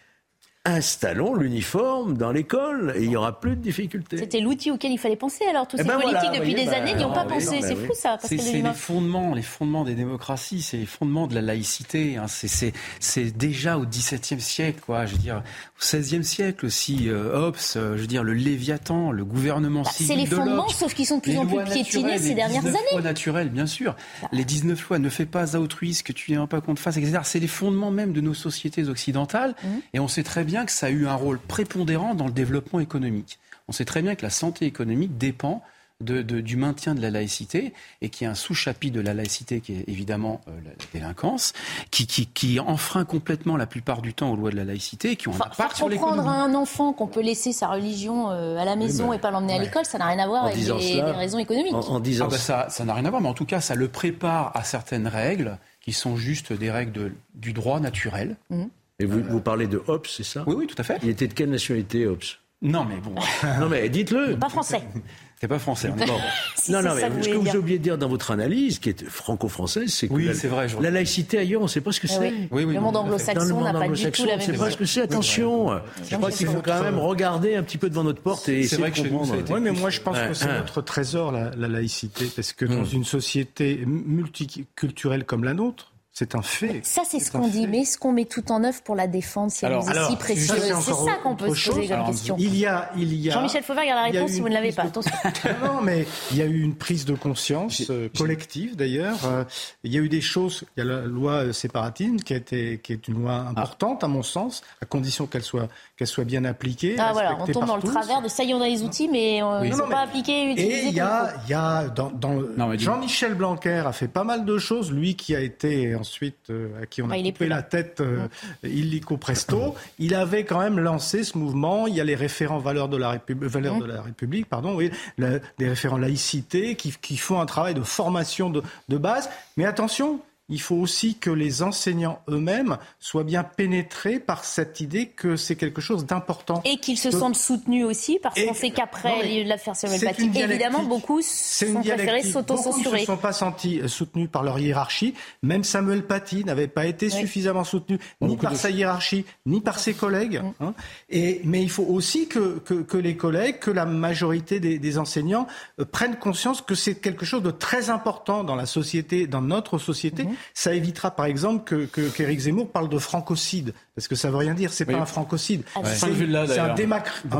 installons l'uniforme dans l'école et il n'y aura plus de difficultés. C'était l'outil auquel il fallait penser. Alors, tous eh ces ben politiques depuis des bah, années n'y ont pas pensé. C'est fou, ça. C'est les fondements, les fondements des démocraties, c'est les fondements de la laïcité. Hein. C'est déjà au XVIIe siècle, quoi. Je veux dire, au XVIe siècle aussi, euh, Hobbes, euh, je veux dire, le Léviathan, le gouvernement bah, civil C'est les fondements, sauf qu'ils sont de plus en plus piétinés ces dernières années. Les lois naturelles, bien sûr. Bah. Les 19 lois, ne fais pas à autrui ce que tu n'aimerais pas qu'on te fasse, etc. C'est les fondements même de nos sociétés occidentales. Mmh. Et on sait très bien que ça a eu un rôle prépondérant dans le développement économique. On sait très bien que la santé économique dépend de, du maintien de la laïcité et qu'il y a un sous-chapitre de la laïcité qui est évidemment euh, la, délinquance, qui, qui, qui, enfreint complètement la plupart du temps aux lois de la laïcité qui ont un impact sur l'économie. comprendre à un enfant qu'on peut laisser sa religion euh, à la maison et pas l'emmener à l'école, ça n'a rien à voir avec les, raisons économiques. En, disant ah bah ça, ça n'a rien à voir, mais en tout cas, ça le prépare à certaines règles qui sont juste des règles du droit naturel. Mmh. Et vous, vous parlez de Hobbes, c'est ça? Oui, oui, tout à fait. Il était de quelle nationalité, Hobbes? Non, mais bon. non, mais dites-le. Pas français. C'est pas français. Bon. non, non, mais ce que vous avez oublié de dire dans votre analyse, qui est franco-française, c'est que oui, la, vrai, la, laïcité ailleurs, on ne sait pas ce que c'est. Oui. Oui, le monde anglo-saxon n'a pas du tout la même chose. On ne sait pas ce que c'est. Attention. Je crois qu'il faut quand même regarder un petit peu devant notre porte et essayer de comprendre. Oui, mais moi, je pense que c'est notre trésor, la, laïcité, parce que dans une société multiculturelle comme la nôtre, c'est un fait. Ça, c'est ce qu'on dit. Mais est-ce qu'on met tout en œuvre pour la défendre si elle est si précieuse C'est ça qu'on peut se poser comme question. Il y a, il y a. Jean-Michel Fauvert, il y a la réponse si vous ne l'avez pas. Non, mais il y a eu une prise de conscience euh, collective d'ailleurs. Euh, il y a eu des choses. Il y a la loi séparatisme qui a été, qui est une loi importante à mon sens, à condition qu'elle soit qu'elle soit bien appliquée. Ah voilà, on tombe dans le travers de ça y est, on a les outils, mais on ne sont pas appliqués. Et il y a, il y a dans, dans Jean-Michel Blanquer a fait pas mal de choses. Lui qui a été ensuite, euh, à qui on a coupé la tête euh, illico presto, il avait quand même lancé ce mouvement. Il y a les référents valeurs de la, République, valeurs de la République, pardon, oui, les référents laïcité qui, qui, font un travail de formation de, de base. Mais attention, il faut aussi que les enseignants eux-mêmes soient bien pénétrés par cette idée que c'est quelque chose d'important. Et qu'ils se sentent soutenus aussi, parce qu'on sait qu'après l'affaire Paty, évidemment, beaucoup sont préférés s'autocensurer. Beaucoup ne se sont pas sentis euh, soutenus par leur hiérarchie. Même Samuel Paty n'avait pas été suffisamment soutenu ni par sa hiérarchie, ni par ses collègues. Mm. Hein. Et, mais il faut aussi que, que, que, les collègues, que la majorité des, des enseignants euh, prennent conscience que c'est quelque chose de très important dans la société, dans notre société. Mm-hmm. Ça évitera, par exemple, que qu'Éric Zemmour parle de francocide, parce que ça veut rien dire. C'est pas un francocide. Ah, c'est un,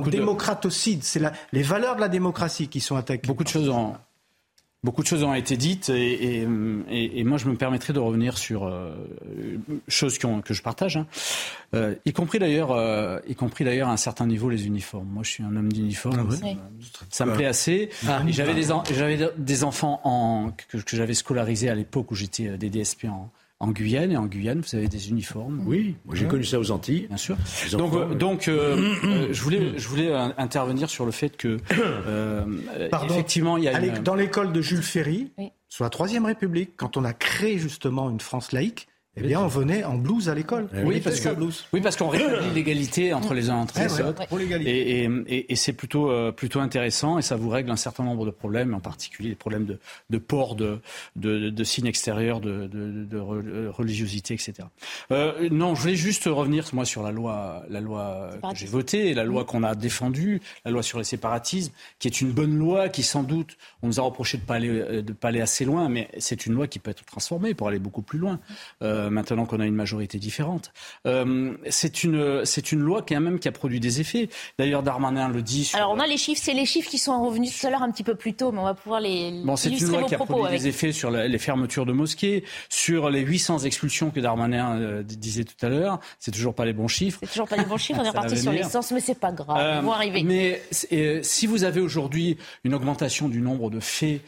démocratocide. C'est les valeurs de la démocratie qui sont attaquées. Beaucoup de choses en, Beaucoup de choses ont été dites et, et, et, moi je me permettrai de revenir sur euh, choses que je partage, hein. euh, y compris d'ailleurs, euh, y compris d'ailleurs à un certain niveau les uniformes. Moi je suis un homme d'uniforme, ah ça, me plaît assez. Ah. j'avais des, enfants en, que, que j'avais scolarisés à l'époque où j'étais des DSP en, en Guyane. Et en Guyane, vous avez des uniformes. Oui, moi j'ai connu ça aux Antilles. Bien sûr. donc, euh, donc euh, euh, je voulais, je voulais intervenir sur le fait que, effectivement, il y a Dans l'école de Jules Ferry, sur la Troisième République, quand on a créé justement une France laïque, eh bien, on venait en blouse à l'école. Oui, parce que, oui, parce qu'on rétablit l'égalité entre les uns et les autres. Et, et, et c'est plutôt, euh, plutôt intéressant et ça vous règle un certain nombre de problèmes, en particulier les problèmes de, de port de, de, de signes extérieurs, de, de, religiosité, etc. Euh, non, je voulais juste revenir, moi, sur la loi, la loi que j'ai votée, la loi qu'on a défendue, la loi sur les séparatismes, qui est une bonne loi, qui sans doute, on nous a reproché de ne pas, aller, de pas aller assez loin, mais c'est une loi qui peut être transformée pour aller beaucoup plus loin. Euh, euh, maintenant qu'on a une majorité différente. Euh, c'est une, c'est une loi qui a même qui a produit des effets. D'ailleurs, Darmanin le dit. Alors on a les chiffres, c'est les chiffres qui sont revenus tout à l'heure un petit peu plus tôt, mais on va pouvoir les. Bon, c'est une loi qui a produit des effets sur les fermetures de mosquées, sur les 800 expulsions que Darmanin euh, disait tout à l'heure. C'est toujours pas les bons chiffres. C'est toujours pas les bons chiffres. On est reparti sur l'essence, mais c'est pas grave. on va arriver. Mais si vous avez aujourd'hui une augmentation du nombre de faits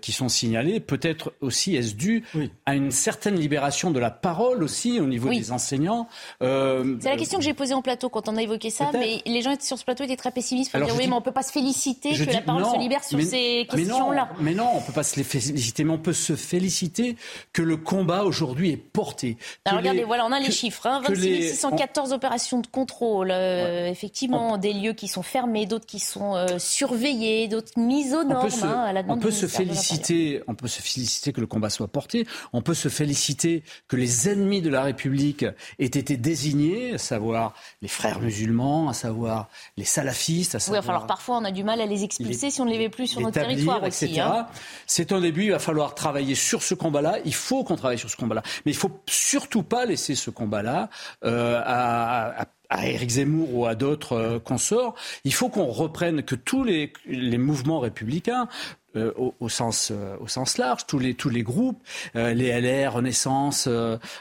qui sont signalés, peut-être aussi est-ce dû à une certaine libération de la parole aussi au niveau des enseignants. Euh, c'est la question que j'ai posée en plateau quand on a évoqué ça, mais les gens sur ce plateau étaient très pessimistes pour dire oui, mais on peut pas se féliciter que la parole se libère sur ces questions-là. Mais non, on peut pas se les féliciter, mais on peut se féliciter que le combat aujourd'hui est porté. Alors regardez, voilà, on a les chiffres. Hein, 26 614 opérations de contrôle, euh, effectivement, des lieux qui sont fermés, d'autres qui sont euh, surveillés, d'autres mises aux normes. On hein, on peut se féliciter, on peut se féliciter que le combat soit porté. On peut se féliciter que les ennemis de la République aient été désignés, à savoir les frères musulmans, à savoir les salafistes, à savoir. Oui, enfin, alors parfois on a du mal à les expulser si on ne les met plus sur notre territoire aussi. Hein. C'est un début. Il va falloir travailler sur ce combat-là. Il faut qu'on travaille sur ce combat-là, mais il faut surtout pas laisser ce combat-là euh, à, à à Éric Zemmour ou à d'autres euh, consorts, il faut qu'on reprenne que tous les, les mouvements républicains euh, au, sens, euh, au sens large, tous les, tous les groupes, euh, les LR, Renaissance,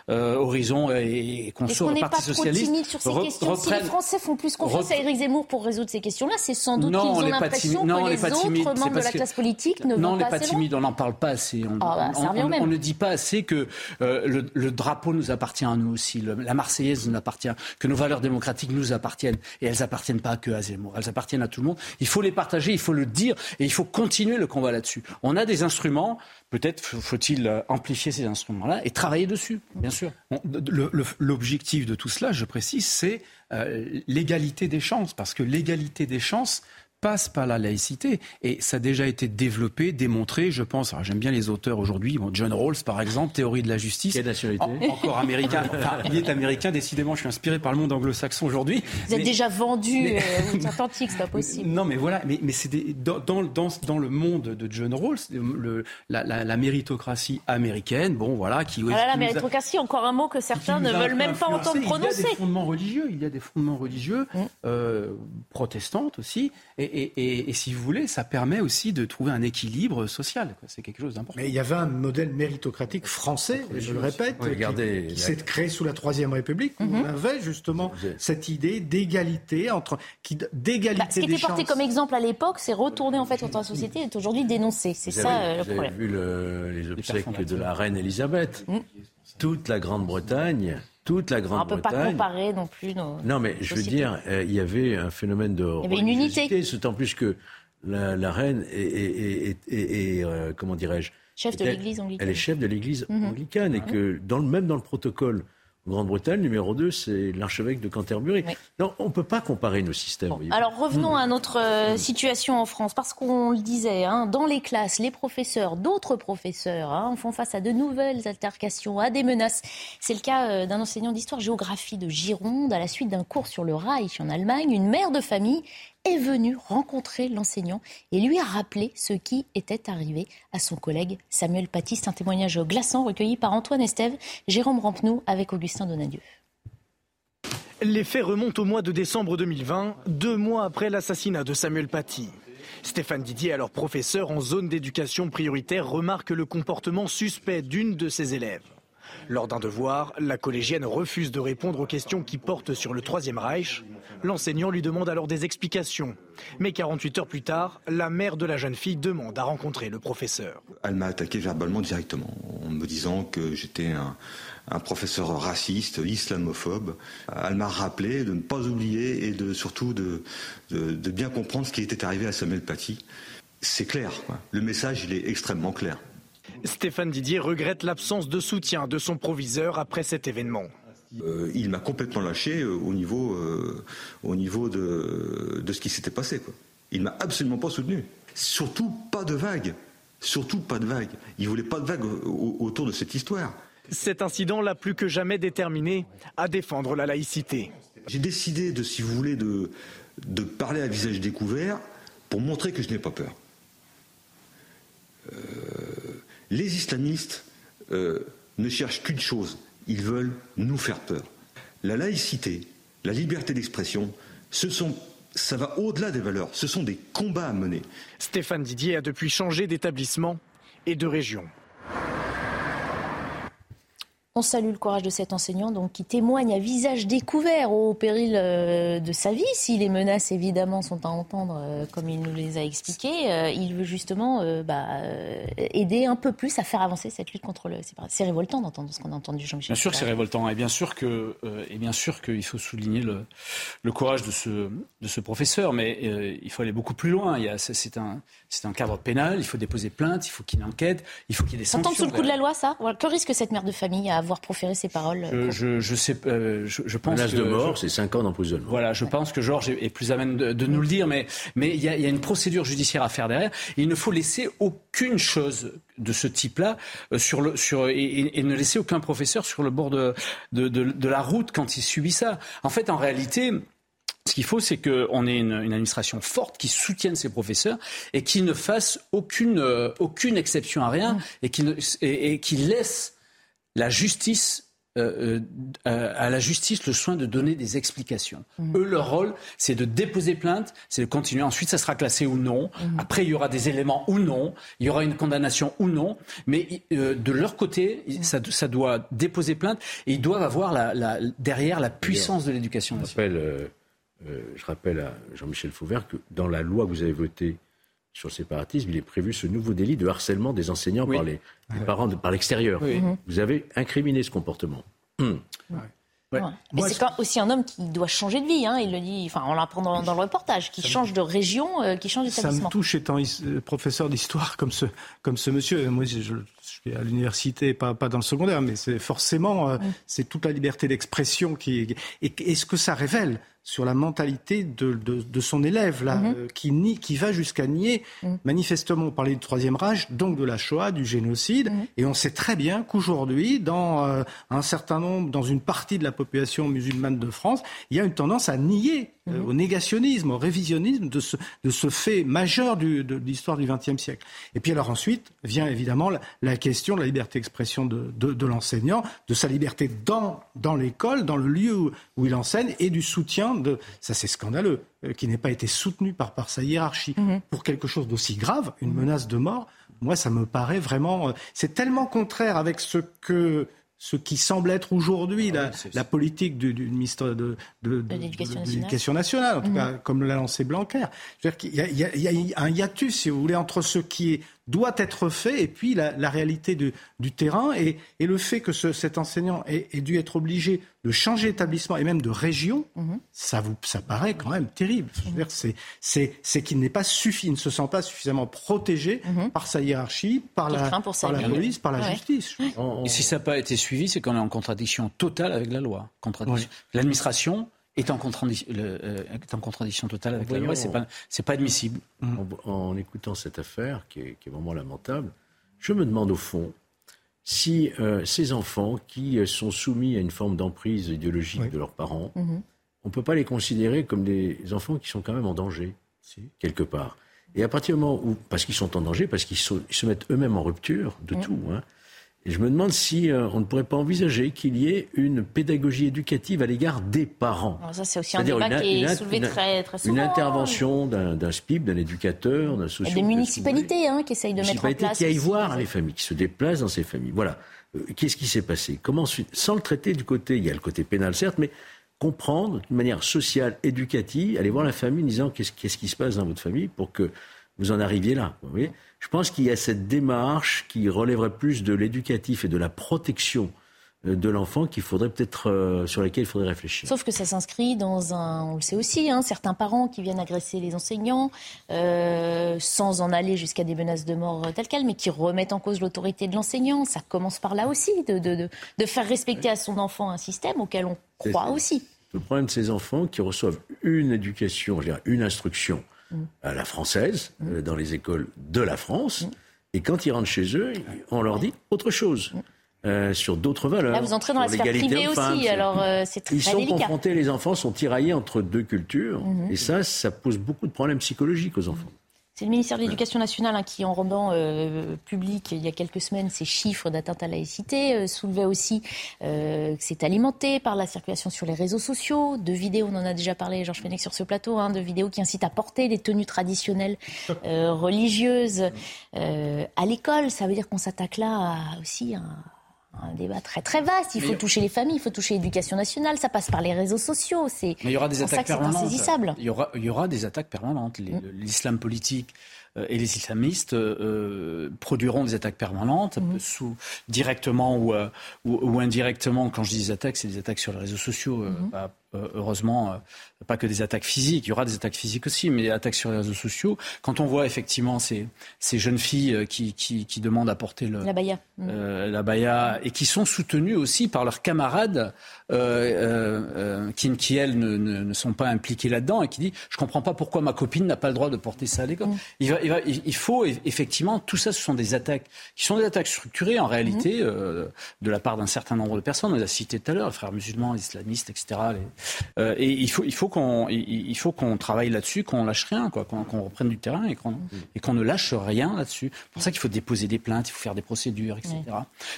Horizon et, et consorts, le Parti Socialiste. Timide sur ces questions Si les Français font plus confiance à Éric Zemmour pour résoudre ces questions-là, c'est sans doute qu'ils ont l'impression que les autres membres de la classe politique ne non, vont pas Non, on n'est pas timide, on n'en parle pas assez. On, ah, bah, on, ne dit pas assez que le, le, drapeau nous appartient à nous aussi, la Marseillaise nous appartient, que nos valeurs démocratiques nous appartiennent. Et elles appartiennent pas que à Zemmour, elles appartiennent à tout le monde. Il faut les partager, il faut le dire et il faut continuer le combat là-dessus. On a des instruments, peut-être faut-il euh, amplifier ces instruments-là et travailler dessus, bien sûr. L'objectif de tout cela, je précise, c'est euh, l'égalité des chances, parce que l'égalité des chances, passe par la laïcité. Et ça a déjà été développé, démontré, je pense. J'aime bien les auteurs aujourd'hui. John Rawls, par exemple, Théorie de la justice. Quelle nationalité Encore américain. Enfin, il est américain, décidément. Je suis inspiré par le monde anglo-saxon aujourd'hui. Vous êtes déjà vendu mais... euh, Atlantique, c'est pas possible. Non, mais voilà. Mais, mais c'est dans, dans, dans, le monde de John Rawls, le, la, la, méritocratie américaine, bon, voilà. Qui, voilà, la méritocratie, encore un mot que certains ne veulent même pas entendre prononcer. Il y a des fondements religieux. Il y a des fondements religieux, mm. euh, protestantes aussi. Et, et, si vous voulez, ça permet aussi de trouver un équilibre social. C'est quelque chose d'important. Mais il y avait un modèle méritocratique français, je le répète, qui, s'est créé sous la Troisième République. où On avait justement cette idée d'égalité entre qui d'égalité. Bah, ce qui était porté comme exemple à l'époque, c'est retourné en fait contre la société et est aujourd'hui dénoncé. C'est ça euh, le problème. Vous avez vu les obsèques de la reine Elisabeth. Mm. Toute la Grande-Bretagne toute la Grande-Bretagne. On ne peut pas comparer non plus nos. Non, mais je veux dire, euh, il y avait un phénomène de. Il y avait une unité. C'est en plus que la, reine est, euh, comment dirais-je Chef de l'Église anglicane. Elle est chef de l'Église mhm. anglicane et que dans le, même dans le protocole Grande-Bretagne, numéro 2, c'est l'archevêque de Canterbury. Non, on ne peut pas comparer nos systèmes. alors revenons à notre euh, situation en France, parce qu'on le disait, hein, dans les classes, les professeurs, d'autres professeurs, hein, font face à de nouvelles altercations, à des menaces. C'est le cas euh, d'un enseignant d'histoire-géographie de Gironde, à la suite d'un cours sur le Reich en Allemagne. Une mère de famille est venu rencontrer l'enseignant et lui a rappelé ce qui était arrivé à son collègue Samuel Paty. un témoignage glaçant recueilli par Antoine Estève, Jérôme Rampenou avec Augustin Donadieu. Les faits remontent au mois de décembre 2020, deux mois après l'assassinat de Samuel Paty. Stéphane Didier, alors professeur en zone d'éducation prioritaire, remarque le comportement suspect d'une de ses élèves. Lors d'un devoir, la collégienne refuse de répondre aux questions qui portent sur le Troisième Reich. L'enseignant lui demande alors des explications. Mais 48 heures plus tard, la mère de la jeune fille demande à rencontrer le professeur. Elle m'a attaqué verbalement directement en me disant que j'étais un, professeur raciste, islamophobe. Elle m'a rappelé de ne pas oublier et surtout de, de, bien comprendre ce qui était arrivé à Samuel Paty. C'est clair, le message il est extrêmement clair. Stéphane Didier regrette l'absence de soutien de son proviseur après cet événement. Euh, il m'a complètement lâché euh, au niveau, euh, au niveau de, de, ce qui s'était passé. Quoi. Il m'a absolument pas soutenu. Surtout pas de vague. Surtout pas de vague. Il voulait pas de vague autour de cette histoire. Cet incident l'a plus que jamais déterminé à défendre la laïcité. J'ai décidé de, si vous voulez, de, de parler à visage découvert pour montrer que je n'ai pas peur. Euh, les islamistes euh, ne cherchent qu'une chose, ils veulent nous faire peur. La laïcité, la liberté d'expression, ça va au-delà des valeurs, ce sont des combats à mener. Stéphane Didier a depuis changé d'établissement et de région. On salue le courage de cet enseignant donc, qui témoigne à visage découvert au péril euh, de sa vie. Si les menaces, évidemment, sont à entendre, euh, comme il nous les a expliquées, euh, il veut justement bah, aider un peu plus à faire avancer cette lutte contre le C'est révoltant d'entendre ce qu'on a entendu Jean-Michel. Bien sûr que c'est révoltant. Et bien sûr que, et bien sûr qu'il faut souligner le, le, courage de ce, de ce professeur. Mais il faut aller beaucoup plus loin. C'est un, un cadre pénal. Il faut déposer plainte. Il faut qu'il enquête. Il faut qu'il y ait des sanctions. Ça tombe sous le coup de la loi, ça Que risque cette mère de famille à avoir proféré ces paroles je, je, sais, euh, je, je, pense que, de mort, c'est 5 ans d'emprisonnement. Voilà, je pense que Georges est, plus à même de, nous le dire, mais mais il y, a, y, a, une procédure judiciaire à faire derrière. il ne faut laisser aucune chose de ce type-là euh, sur le sur et, et, ne laisser aucun professeur sur le bord de, de, de la route quand il subit ça. En fait, en réalité. Ce qu'il faut, c'est qu'on ait une, une, administration forte qui soutienne ses professeurs et qui ne fasse aucune, euh, aucune exception à rien et qui, ne, et qui laisse la justice euh, euh, à la justice le soin de donner des explications. Mmh. Eux, leur rôle, c'est de déposer plainte, c'est de continuer. Ensuite, ça sera classé ou non. Mmh. Après, il y aura des éléments ou non. Il y aura une condamnation ou non. Mais euh, de leur côté, mmh. ça, ça, doit déposer plainte et ils doivent avoir la, la, derrière la puissance de l'éducation nationale. je rappelle à Jean-Michel Fauvert que dans la loi que vous avez votée sur le séparatisme, il est prévu ce nouveau délit de harcèlement des enseignants par les, parents de, par l'extérieur. Vous avez incriminé ce comportement. Hum. Mais c'est aussi un homme qui doit changer de vie. Hein. Il le dit, enfin, on l'apprend dans, dans, le reportage, qui change de région, euh, qui change d'établissement. Ça me touche étant euh, professeur d'histoire comme ce, comme ce monsieur. Moi, je, je suis à l'université, pas, pas dans le secondaire, mais c'est forcément, euh, c'est toute la liberté d'expression qui. Et, et ce que ça révèle sur la mentalité de, de, de son élève, là, mhm. euh, qui, nie, qui va jusqu'à nier. Mhm. Manifestement, on parlait du Troisième Reich, donc de la Shoah, du génocide, mhm. et on sait très bien qu'aujourd'hui, dans euh, un certain nombre, dans une partie de la population musulmane de France, il y a une tendance à nier euh, au négationnisme, au révisionnisme de ce, de ce fait majeur du, de, l'histoire du XXe siècle. Et puis alors ensuite vient évidemment la, la question de la liberté d'expression de, de, de l'enseignant, de sa liberté dans, dans l'école, dans le lieu où, où il enseigne, et du soutien de, ça c'est scandaleux, euh, qui n'ait pas été soutenu par, par sa hiérarchie mhm. pour quelque chose d'aussi grave, une mhm. menace de mort, moi ça me paraît vraiment, euh, c'est tellement contraire avec ce que ce qui semble être aujourd'hui la, la, politique du, du ministère de, de, de l'éducation nationale. en tout mhm. cas comme l'a lancé Blanquer. Il y, y, a, un hiatus, si vous voulez, entre ce qui est doit être fait et puis la, la réalité de, du terrain et, et, le fait que ce, cet enseignant ait, ait, dû être obligé de changer d'établissement et même de région, mmh. ça vous ça paraît quand même terrible. Mmh. C'est c'est qu'il n'est pas suffi, il ne se sent pas suffisamment protégé mmh. par sa hiérarchie, par la, par la police, par la justice. Et si ça n'a pas été suivi, c'est qu'on est en contradiction totale avec la loi. Contradiction. L'administration est en, euh, est en contradiction totale avec la loi. C'est pas, c'est pas admissible. En, écoutant cette affaire, qui est, qui est, vraiment lamentable, je me demande au fond si euh, ces enfants qui euh, sont soumis à une forme d'emprise idéologique de leurs parents, mhm. on ne peut pas les considérer comme des enfants qui sont quand même en danger, quelque part. Et à partir du moment où, parce qu'ils sont en danger, parce qu'ils se, mettent eux-mêmes en rupture de tout, hein, et je me demande si euh, on ne pourrait pas envisager qu'il y ait une pédagogie éducative à l'égard des parents. ça, c'est aussi un débat qui est soulevé très, très souvent. Une intervention d'un SPIP, d'un éducateur, d'un sociologue. Des municipalités hein, qui essayent de mettre en place. qui aillent voir les familles, qui se déplacent dans ces familles. Voilà. Euh, qu'est-ce qui s'est passé? Comment Sans le traiter du côté, il y a le côté pénal certes, mais comprendre d'une manière sociale, éducative, aller voir la famille en disant qu'est-ce, qu'est-ce qui se passe dans votre famille pour que vous en arriviez là. Vous voyez je pense qu'il y a cette démarche qui relèverait plus de l'éducatif et de la protection euh, de l'enfant qu'il faudrait peut-être euh, sur laquelle il faudrait réfléchir. Sauf que ça s'inscrit dans un, on le sait aussi, hein, certains parents qui viennent agresser les enseignants euh, sans en aller jusqu'à des menaces de mort telles quelles, mais qui remettent en cause l'autorité de l'enseignant. Ça commence par là aussi, de, de, de, faire respecter à son enfant un système auquel on croit aussi. Le problème de ces enfants qui reçoivent une éducation, je une instruction à la française, euh, dans les écoles de la France. Et quand ils rentrent chez eux, on leur dit autre chose. Euh, sur d'autres valeurs. Là, vous entrez dans la sphère privée aussi, alors euh, c'est très Ils sont délicat. confrontés, les enfants sont tiraillés entre deux cultures, mhm. et ça, ça pose beaucoup de problèmes psychologiques aux enfants. C'est le ministère de l'Éducation nationale hein, qui, en rendant euh, public il y a quelques semaines ces chiffres d'atteinte à la laïcité, euh, soulevait aussi euh, que c'est alimenté par la circulation sur les réseaux sociaux, de vidéos, on en a déjà parlé, Georges Fenech sur ce plateau, hein, de vidéos qui incitent à porter les tenues traditionnelles religieuses à l'école. Ça veut dire qu'on s'attaque là aussi à un débat très très vaste. Il faut toucher les familles, il faut toucher l'éducation nationale. Ça passe par les réseaux sociaux. C'est mais il y aura des attaques permanentes. Il y aura, il y aura des attaques permanentes. Mm. L'islam politique euh, et les islamistes euh, produiront des attaques permanentes, mm. sous, directement ou, ou, indirectement. Quand je dis des attaques, c'est des attaques sur les réseaux sociaux, mm-hmm. Heureusement pas que des attaques physiques, il y aura des attaques physiques aussi, mais des attaques sur les réseaux sociaux. Quand on voit effectivement ces, ces jeunes filles euh, qui, qui, qui demandent à porter le, la baya, euh, la baya et qui sont soutenues aussi par leurs camarades euh, euh, euh qui, qui, elles, ne, ne, ne sont pas impliquées là-dedans et qui disent Je comprends pas pourquoi ma copine n'a pas le droit de porter ça à l'école. Mm. Il, va, il, va, il, faut effectivement, tout ça, ce sont des attaques qui sont des attaques structurées en réalité mm. euh, de la part d'un certain nombre de personnes. On les a citées tout à l'heure, les frères musulmans, les islamistes, etc. Les, et il faut, il faut qu'on il faut qu'on travaille là-dessus, qu'on lâche rien, quoi, qu'on, reprenne du terrain et qu'on, et qu'on ne lâche rien là-dessus. C'est pour ça qu'il faut déposer des plaintes, il faut faire des procédures, etc.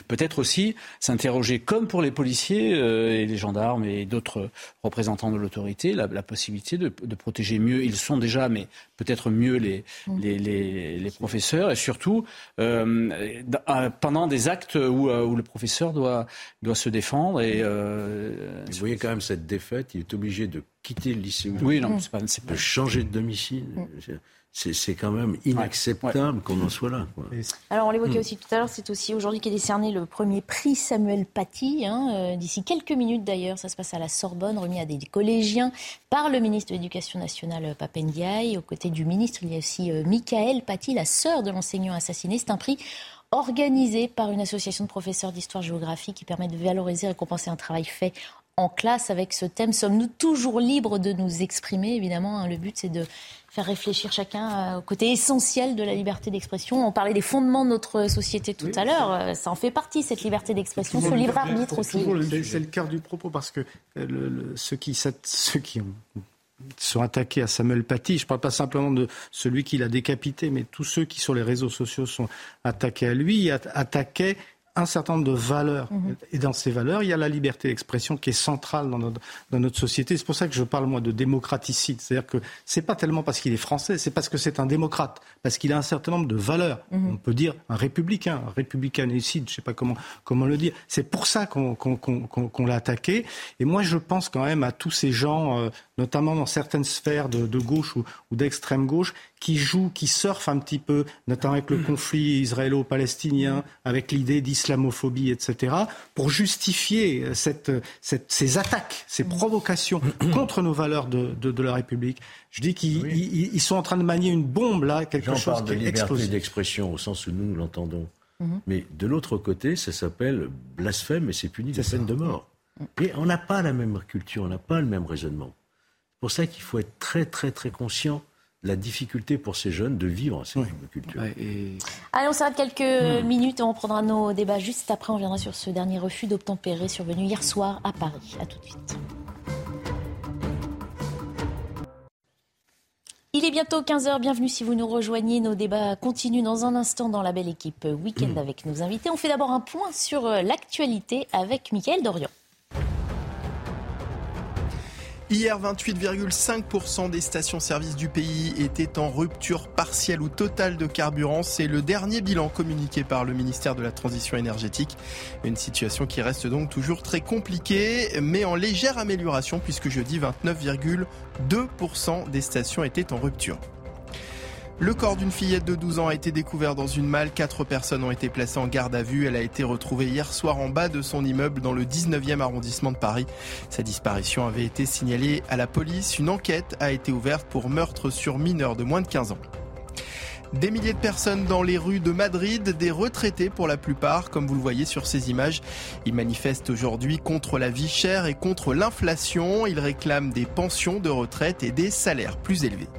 Peut-être aussi s'interroger, comme pour les policiers euh, et les gendarmes et d'autres représentants de l'autorité, la, possibilité de, protéger mieux. Ils sont déjà, mais peut-être mieux les, mm. les, les, professeurs et surtout euh, euh, pendant des actes où, où, le professeur doit, doit se défendre. Et, Vous voyez quand même cette défaite, il est obligé de quitter le lycée. Oui, non, c'est pas, c'est pas... changer de domicile. C'est quand même inacceptable qu'on en soit là. Alors, on l'évoquait hmm. aussi tout à l'heure, c'est aussi aujourd'hui qu'est décerné le premier prix Samuel Paty. Hein, euh, d'ici quelques minutes d'ailleurs, ça se passe à la Sorbonne, remis à des collégiens par le ministre de l'Éducation nationale, euh, Papendiaï. Aux côtés du ministre, il y a aussi euh, Michael Paty, la sœur de l'enseignant assassiné. C'est un prix organisé par une association de professeurs d'histoire-géographie qui permet de valoriser et récompenser un travail fait en classe avec ce thème. Sommes-nous toujours libres de nous exprimer? Évidemment, hein, le but, c'est de faire réfléchir chacun euh, au côté essentiel de la liberté d'expression. On parlait des fondements de notre société tout à l'heure. Euh, ça en fait partie, cette liberté d'expression, ce libre arbitre aussi. C'est le cœur du propos, parce que euh, ceux, qui, ceux qui sont attaqués à Samuel Paty. Je ne parle pas simplement de celui qui l'a décapité, mais tous ceux qui sur les réseaux sociaux sont attaqués à lui, attaquaient un certain nombre de valeurs. Mhm. Et dans ces valeurs, il y a la liberté d'expression qui est centrale dans notre, dans notre société. C'est pour ça que je parle, moi, de démocraticide. C'est-à-dire que c'est pas tellement parce qu'il est français, c'est parce que c'est un démocrate, parce qu'il a un certain nombre de valeurs. Mhm. On peut dire un républicain, un républicanicide, je sais pas comment, comment le dire. C'est pour ça qu'on qu'on l'a attaqué. Et moi, je pense quand même à tous ces gens, euh, notamment dans certaines sphères de, de gauche ou, ou d'extrême gauche, qui jouent, qui surfent un petit peu, notamment avec le conflit israélo-palestinien, avec l'idée d'islamophobie, etc., pour justifier euh, cette, cette, ces attaques, ces provocations contre nos valeurs de, de, de la République. Je dis qu'ils sont en train de manier une bombe, là, quelque chose parle de liberté d'expression au sens où nous l'entendons. Mhm. Mais de l'autre côté, ça s'appelle blasphème et c'est puni de peine de mort. Et on n'a pas la même culture, on n'a pas le même raisonnement. C'est pour ça qu'il faut être très, très, très conscient la difficulté pour ces jeunes de vivre cette culture. Allez, on s'arrête quelques hmm. minutes et on prendra nos débats juste après. On viendra sur ce dernier refus d'obtempérer survenu hier soir à Paris. A tout de suite. Il est bientôt 15h, bienvenue si vous nous rejoignez. Nos débats continuent dans un instant dans la belle équipe Week-end hmm. avec nos invités. On fait d'abord un point sur euh, l'actualité avec Mickaël Dorian. Hier, 28,5% des stations-service du pays étaient en rupture partielle ou totale de carburant. C'est le dernier bilan communiqué par le ministère de la Transition énergétique. Une situation qui reste donc toujours très compliquée, mais en légère amélioration puisque jeudi, 29,2% des stations étaient en rupture. Le corps d'une fillette de 12 ans a été découvert dans une malle. Quatre personnes ont été placées en garde à vue. Elle a été retrouvée hier soir en bas de son immeuble dans le 19e arrondissement de Paris. Sa disparition avait été signalée à la police. Une enquête a été ouverte pour meurtre sur mineur de moins de 15 ans. Des milliers de personnes dans les rues de Madrid, des retraités pour la plupart, comme vous le voyez sur ces images. Ils manifestent aujourd'hui contre la vie chère et contre l'inflation. Ils réclament des pensions de retraite et des salaires plus élevés.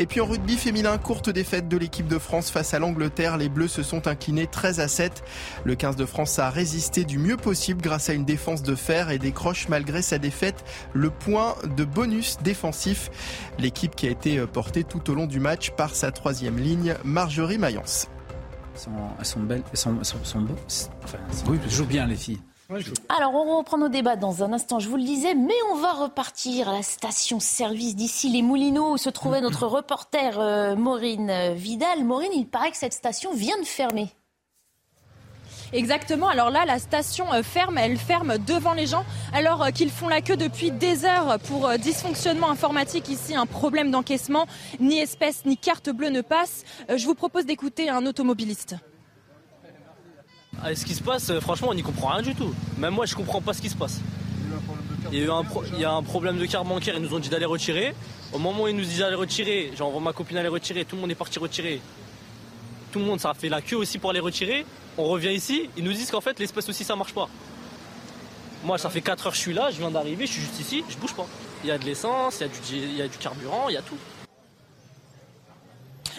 Et puis en rugby féminin, courte défaite de l'équipe de France face à l'Angleterre. Les Bleus se sont inclinés 13 à 7. Le 15 de France a résisté du mieux possible grâce à une défense de fer et décroche malgré sa défaite le point de bonus défensif. L'équipe qui a été portée tout au long du match par sa troisième ligne, Marjorie Mayence. Elles sont, belles, elles sont, Enfin, oui, jouent bien les filles. Alors, on reprend nos débats dans un instant, je vous le disais, mais on va repartir à la station-service d'ici les Moulineaux où se trouvait notre reporter euh, Maureen Vidal. Maureen, il paraît que cette station vient de fermer. Exactement. Alors là, la station ferme, elle ferme devant les gens, alors qu'ils font la queue depuis des heures pour dysfonctionnement informatique ici, un problème d'encaissement, ni espèce ni carte bleue ne passe. Je vous propose d'écouter un automobiliste. Ah, ce qui se passe, franchement, on n'y comprend rien du tout. Même moi, je comprends pas ce qui se passe. Il y, a eu un il y a un problème de carte bancaire, ils nous ont dit d'aller retirer. Au moment où ils nous disent d'aller retirer, j'envoie ma copine aller retirer, tout le monde est parti retirer. Tout le monde, ça a fait la queue aussi pour aller retirer. On revient ici, ils nous disent qu'en fait l'espèce aussi ça marche pas. Moi, ça fait 4 heures que je suis là, je viens d'arriver, je suis juste ici, je bouge pas. Il y a de l'essence, il y a du carburant, il y a tout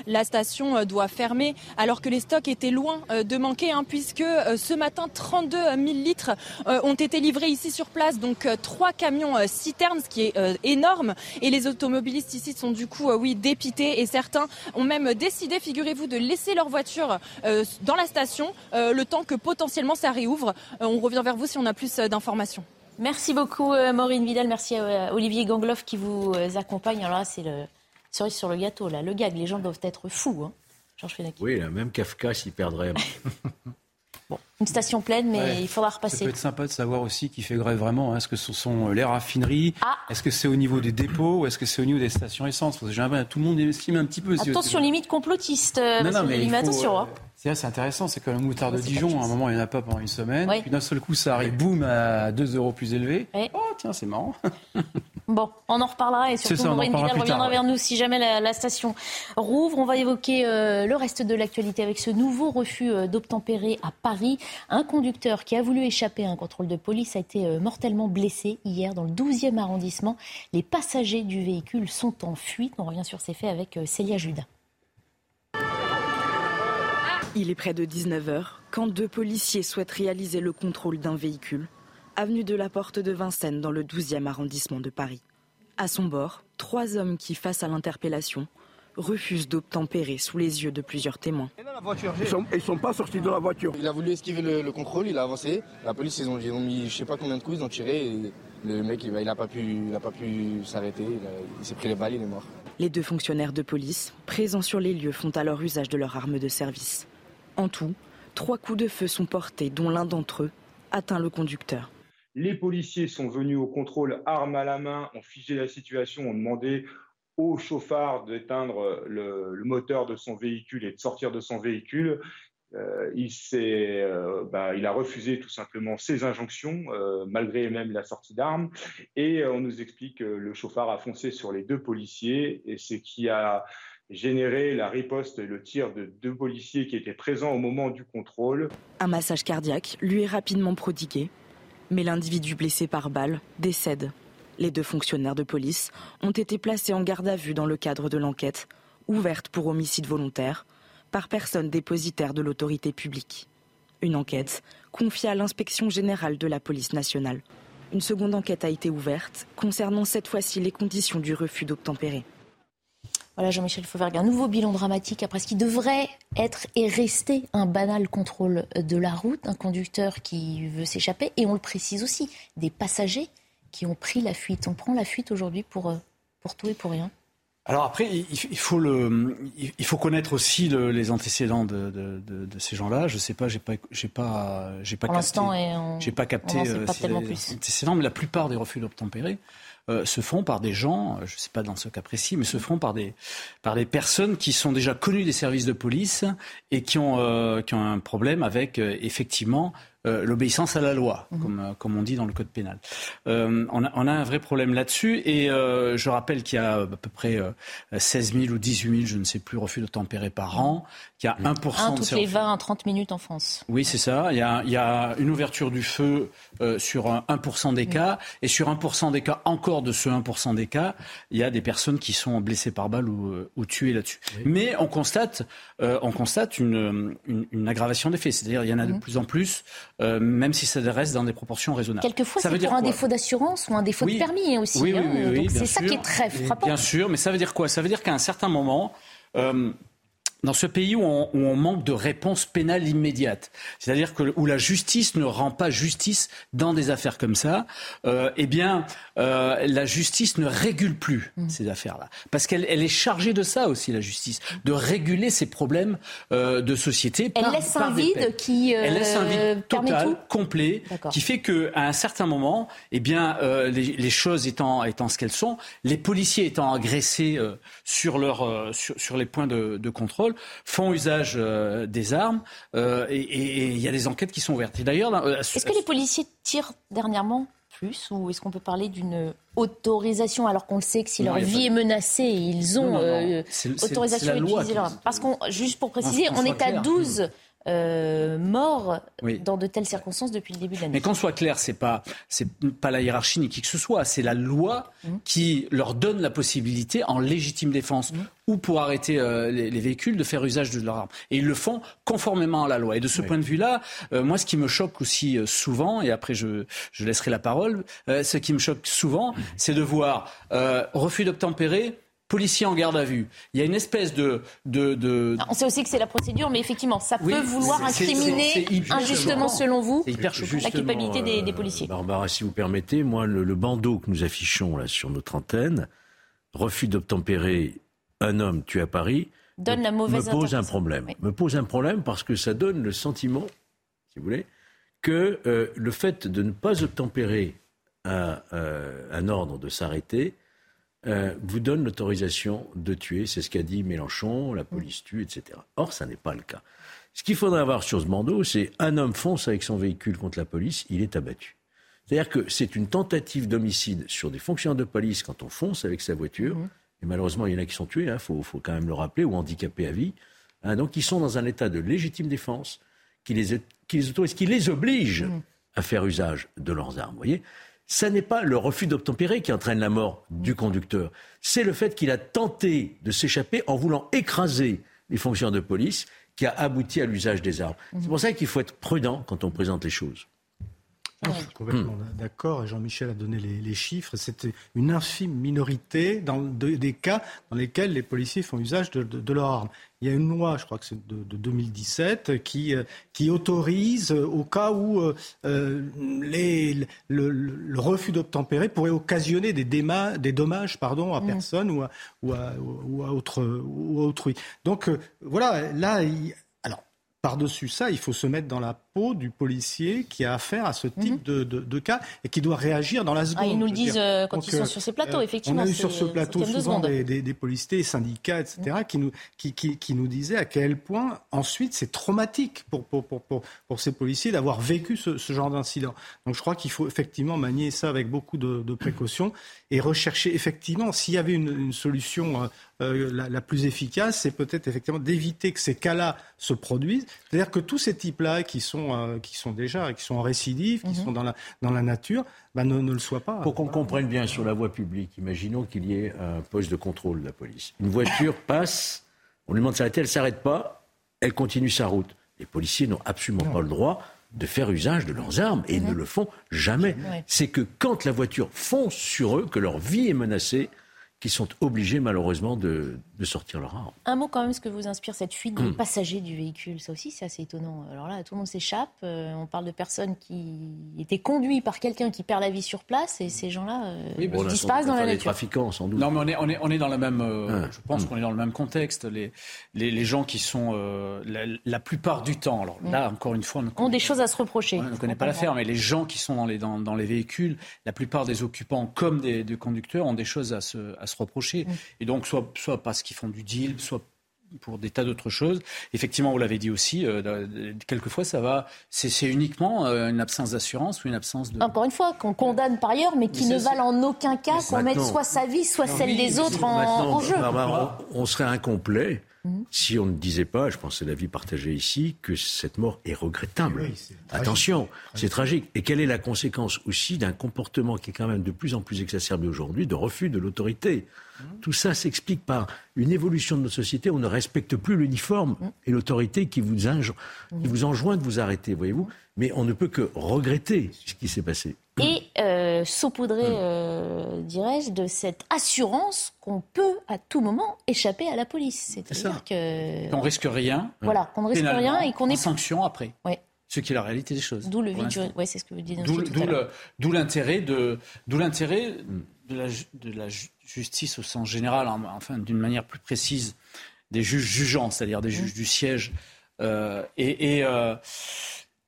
la station euh, doit fermer alors que les stocks étaient loin euh, de manquer hein, puisque euh, ce matin 32 000 litres ont été livrés ici sur place, donc trois camions citernes, ce qui est énorme. Et les automobilistes ici sont du coup, oui, dépités et certains ont même décidé, figurez-vous, de laisser leur voiture dans la station le temps que potentiellement ça réouvre. On revient vers vous si on a plus d'informations. Merci beaucoup Maureen Vidal, merci à Olivier Gangloff qui vous accompagne. Alors là, c'est le cerise sur le gâteau, là, le gag, les gens doivent être fous. Hein. Georges Oui, même Kafka s'y perdrait. Bon, une station pleine, mais il faudra repasser. Ça peut être sympa de savoir aussi qui fait grève vraiment. Hein. Est-ce que ce sont les raffineries? Ah. Est-ce que c'est au niveau des dépôts ou est-ce que c'est au niveau des stations essence? Parce que tout le monde estime un petit peu. Attention, limite complotiste. Euh, non, non, mais, attention. Euh, hein. C'est intéressant, c'est que le moutarde de Dijon, à un moment, il n'y en a pas pendant une semaine. Puis d'un seul coup, ça arrive, boum, à 2 euros plus élevé. Oh, tiens, c'est marrant. Bon, on en reparlera et surtout Maureen Vidal reviendra vers nous si jamais la, station rouvre. On va évoquer euh, le reste de l'actualité avec ce nouveau refus euh, d'obtempérer à Paris. Un conducteur qui a voulu échapper à un contrôle de police a été euh, mortellement blessé hier dans le 12e arrondissement. Les passagers du véhicule sont en fuite. On revient sur ces faits avec Célia Judas. Il est près de 19h quand deux policiers souhaitent réaliser le contrôle d'un véhicule avenue de la Porte de Vincennes dans le 12e arrondissement de Paris. À son bord, trois hommes qui, face à l'interpellation, refusent d'obtempérer sous les yeux de plusieurs témoins. Ils ne sont, pas sortis de la voiture. Il a voulu esquiver le, contrôle, il a avancé. La police, ils ont, mis je sais pas combien de coups, ils ont tiré. Et le mec, il n'a pas pu, pu s'arrêter. Il, s'est pris les balles, il est mort. Les deux fonctionnaires de police, présents sur les lieux, font alors usage de leur arme de service. En tout, trois coups de feu sont portés, dont l'un d'entre eux atteint le conducteur. Les policiers sont venus au contrôle armes à la main, ont figé la situation, ont demandé au chauffard d'éteindre le, moteur de son véhicule et de sortir de son véhicule. Euh, il, euh, bah, il, a refusé tout simplement ces injonctions, euh, malgré même la sortie d'armes. Et on nous explique que le chauffard a foncé sur les deux policiers, et ce qui a généré la riposte et le tir de deux policiers qui étaient présents au moment du contrôle. Un massage cardiaque lui est rapidement prodigué mais l'individu blessé par balle décède. Les deux fonctionnaires de police ont été placés en garde à vue dans le cadre de l'enquête, ouverte pour homicide volontaire, par personne dépositaire de l'autorité publique. Une enquête confiée à l'inspection générale de la police nationale. Une seconde enquête a été ouverte concernant cette fois-ci les conditions du refus d'obtempérer. Voilà, Jean-Michel Fauvergue, un nouveau bilan dramatique après ce qui devrait être et rester un banal contrôle de la route, un conducteur qui veut s'échapper, et on le précise aussi, des passagers qui ont pris la fuite. On prend la fuite aujourd'hui pour, euh, pour tout et pour rien. Alors après, il faut, le, il faut connaître aussi les antécédents de, de, ces gens-là. Je sais pas, j'ai pas, j'ai pas, j'ai pas capté, j'ai pas capté euh, plus. antécédents, mais la plupart des refus d'obtempérer euh, se font par des gens, je ne sais pas dans ce cas précis, mais se font par des, par des personnes qui sont déjà connues des services de police et qui ont, euh, qui ont un problème avec euh, effectivement euh, l'obéissance à la loi, mhm. comme, euh, comme on dit dans le code pénal. Euh, on, a, on, a, un vrai problème là-dessus et euh, je rappelle qu'il y a à peu près 16 000 ou 18 000, je ne sais plus, refus de tempérer par an, qu'il y a 1% un toutes les 20 à 30 minutes en France. Oui, c'est ça. Il y, a, il y, a, une ouverture du feu sur 1% des cas et sur 1% des cas, encore de ce 1% des cas, il y a des personnes qui sont blessées par balle ou, ou tuées là-dessus. Mais on constate, on constate une, une, une aggravation des faits, c'est-à-dire il y en a de mhm. plus en plus. Euh, même si ça reste dans des proportions raisonnables. Quelquefois, c'est pour un défaut d'assurance ou un défaut de permis aussi. Oui, hein. c'est ça qui est très frappant. Bien sûr, mais ça veut dire quoi? Ça veut dire qu'à un certain moment, euh, dans ce pays où on, où on manque de réponse pénale immédiate, c'est-à-dire que où la justice ne rend pas justice dans des affaires comme ça, euh, eh bien, euh, la justice ne régule plus mmh. ces affaires-là, parce qu'elle elle est chargée de ça aussi, la justice, de réguler ces problèmes euh, de société. Elle laisse un vide qui elle laisse un vide total, complet, qui fait que à un certain moment, eh bien, les, les, choses étant étant ce qu'elles sont, les policiers étant agressés sur leur sur, sur les points de, de contrôle font usage euh, des armes euh, et il y a des enquêtes qui sont ouvertes. d'ailleurs, euh, est-ce que les policiers tirent dernièrement plus ou est-ce qu'on peut parler d'une autorisation alors qu'on le sait que si leur vie est menacée, ils ont autorisation d'utiliser leur arme? Parce qu'on, juste pour préciser, on est à 12 euh, morts dans de telles circonstances depuis le début de l'année. Mais qu'on soit clair, c'est pas c'est pas la hiérarchie ni qui que ce soit, c'est la loi mmh. qui leur donne la possibilité en légitime défense mmh. ou pour arrêter euh, les, véhicules de faire usage de leur arme. Et ils le font conformément à la loi. Et de ce point de vue-là, euh, moi, ce qui me choque aussi souvent, et après je, je laisserai la parole, ce qui me choque souvent, mmh. c'est de voir refus d'obtempérer policiers en garde à vue. Il y a une espèce de... de, de... On sait aussi que c'est la procédure, mais effectivement, ça peut vouloir incriminer injustement, selon vous, la culpabilité des, des, policiers. Euh, Barbara, si vous permettez, moi, le, bandeau que nous affichons là sur notre antenne, refus d'obtempérer un homme tué à Paris, donne la mauvaise me pose un problème. Me pose un problème parce que ça donne le sentiment, si vous voulez, que euh, le fait de ne pas obtempérer un, euh, un ordre de s'arrêter euh, vous donne l'autorisation de tuer. C'est ce qu'a dit Mélenchon, la police tue, etc. Or, ça n'est pas le cas. Ce qu'il faudrait avoir sur ce bandeau, c'est un homme fonce avec son véhicule contre la police, il est abattu. C'est-à-dire que c'est une tentative d'homicide sur des fonctionnaires de police quand on fonce avec sa voiture. Mhm. Et malheureusement, il y en a qui sont tués, il hein, faut, quand même le rappeler, ou handicapés à vie. Hein, donc, ils sont dans un état de légitime défense qui les, qui les autorise, qui les oblige mhm. à faire usage de leurs armes. Vous voyez ce n'est pas le refus d'obtempérer qui entraîne la mort du conducteur. C'est le fait qu'il a tenté de s'échapper en voulant écraser les fonctionnaires de police qui a abouti à l'usage des armes. C'est pour ça qu'il faut être prudent quand on présente les choses. Je suis complètement d'accord. Jean-Michel a donné les, chiffres. C'était une infime minorité dans des cas dans lesquels les policiers font usage de, de, de leurs armes il y a une loi, je crois que c'est de, 2017, qui, euh, qui autorise, euh, au cas où euh, les, le, refus d'obtempérer pourrait occasionner des, des dommages pardon, à mmh. personne ou à, ou à, ou à, autre, ou à autrui. Donc voilà, là, il, par-dessus ça, il faut se mettre dans la peau du policier qui a affaire à ce type mhm. de, cas et qui doit réagir dans la seconde. Ah, ils nous le disent euh, quand ils sont sur ces plateaux, effectivement. On a eu sur ce plateau souvent des, des, policiers, syndicats, etc., mhm. qui, nous, qui, qui, nous disaient à quel point ensuite c'est traumatique pour, pour, pour, pour, ces policiers d'avoir vécu ce, ce genre d'incident. Donc je crois qu'il faut effectivement manier ça avec beaucoup de, de précautions et rechercher effectivement s'il y avait une, une solution euh, euh, la, plus efficace, c'est peut-être effectivement d'éviter que ces cas-là se produisent. C'est-à-dire que tous ces types-là qui sont euh, qui sont déjà qui sont en récidive, qui mhm. sont dans la dans la nature, bah, ne, ne, le soient pas. Pour qu'on comprenne bien sur la voie publique, imaginons qu'il y ait un poste de contrôle de la police. Une voiture passe, on lui demande de s'arrêter, elle s'arrête pas, elle continue sa route. Les policiers n'ont absolument pas le droit de faire usage de leurs armes et ne le font jamais. C'est que quand la voiture fonce sur eux, que leur vie est menacée, qui sont obligés malheureusement de, de, sortir leur arme. Un mot quand même, ce que vous inspire cette fuite des hmm. passagers du véhicule, ça aussi c'est assez étonnant. Alors là, tout le monde s'échappe, euh, on parle de personnes qui étaient conduites par quelqu'un qui perd la vie sur place et ces gens-là euh, disparaissent dans la nature. trafiquants sans doute. Non mais on est, on est, on est dans le même, euh, ah. je pense hmm. qu'on est dans le même contexte. Les, les, les gens qui sont la, plupart du temps, alors là hmm. encore une fois, on ont des choses à se reprocher. on ne connaît pas l'affaire, mais les gens qui sont dans les, dans, dans, les véhicules, la plupart des occupants comme des, des conducteurs ont des choses à se, à se reprocher. Mm. Et donc, soit, soit parce qu'ils font du deal, soit pour des tas d'autres choses. Effectivement, vous l'avez dit aussi, euh, quelquefois ça va, c'est uniquement euh, une absence d'assurance ou une absence de... Encore une fois, qu'on condamne par ailleurs, mais qui ne valent en aucun cas qu'on mette soit sa vie, soit celle des autres en, jeu. on, serait incomplet mm. si on ne disait pas, je pense que c'est l'avis partagé ici, que cette mort est regrettable. Attention, c'est tragique. Et quelle est la conséquence aussi d'un comportement qui est quand même de plus en plus exacerbé aujourd'hui, de refus de l'autorité? Tout ça s'explique par une évolution de notre société. On ne respecte plus l'uniforme et l'autorité qui vous, qui vous enjoint de vous arrêter, voyez-vous? Mais on ne peut que regretter ce qui s'est passé. Et euh, saupoudrer, euh, dirais-je, de cette assurance qu'on peut à tout moment échapper à la police. C'est-à-dire que... Qu'on risque rien. Voilà, qu'on ne risque rien et qu'on est... sanction après. Ouais. Ce qui est la réalité des choses. D'où le vide Oui, c'est ce que vous dites. D'où l'intérêt de, d'où l'intérêt de la, de la justice au sens général, enfin d'une manière plus précise, des juges jugeants, c'est-à-dire des juges du siège. Euh, et, et, euh,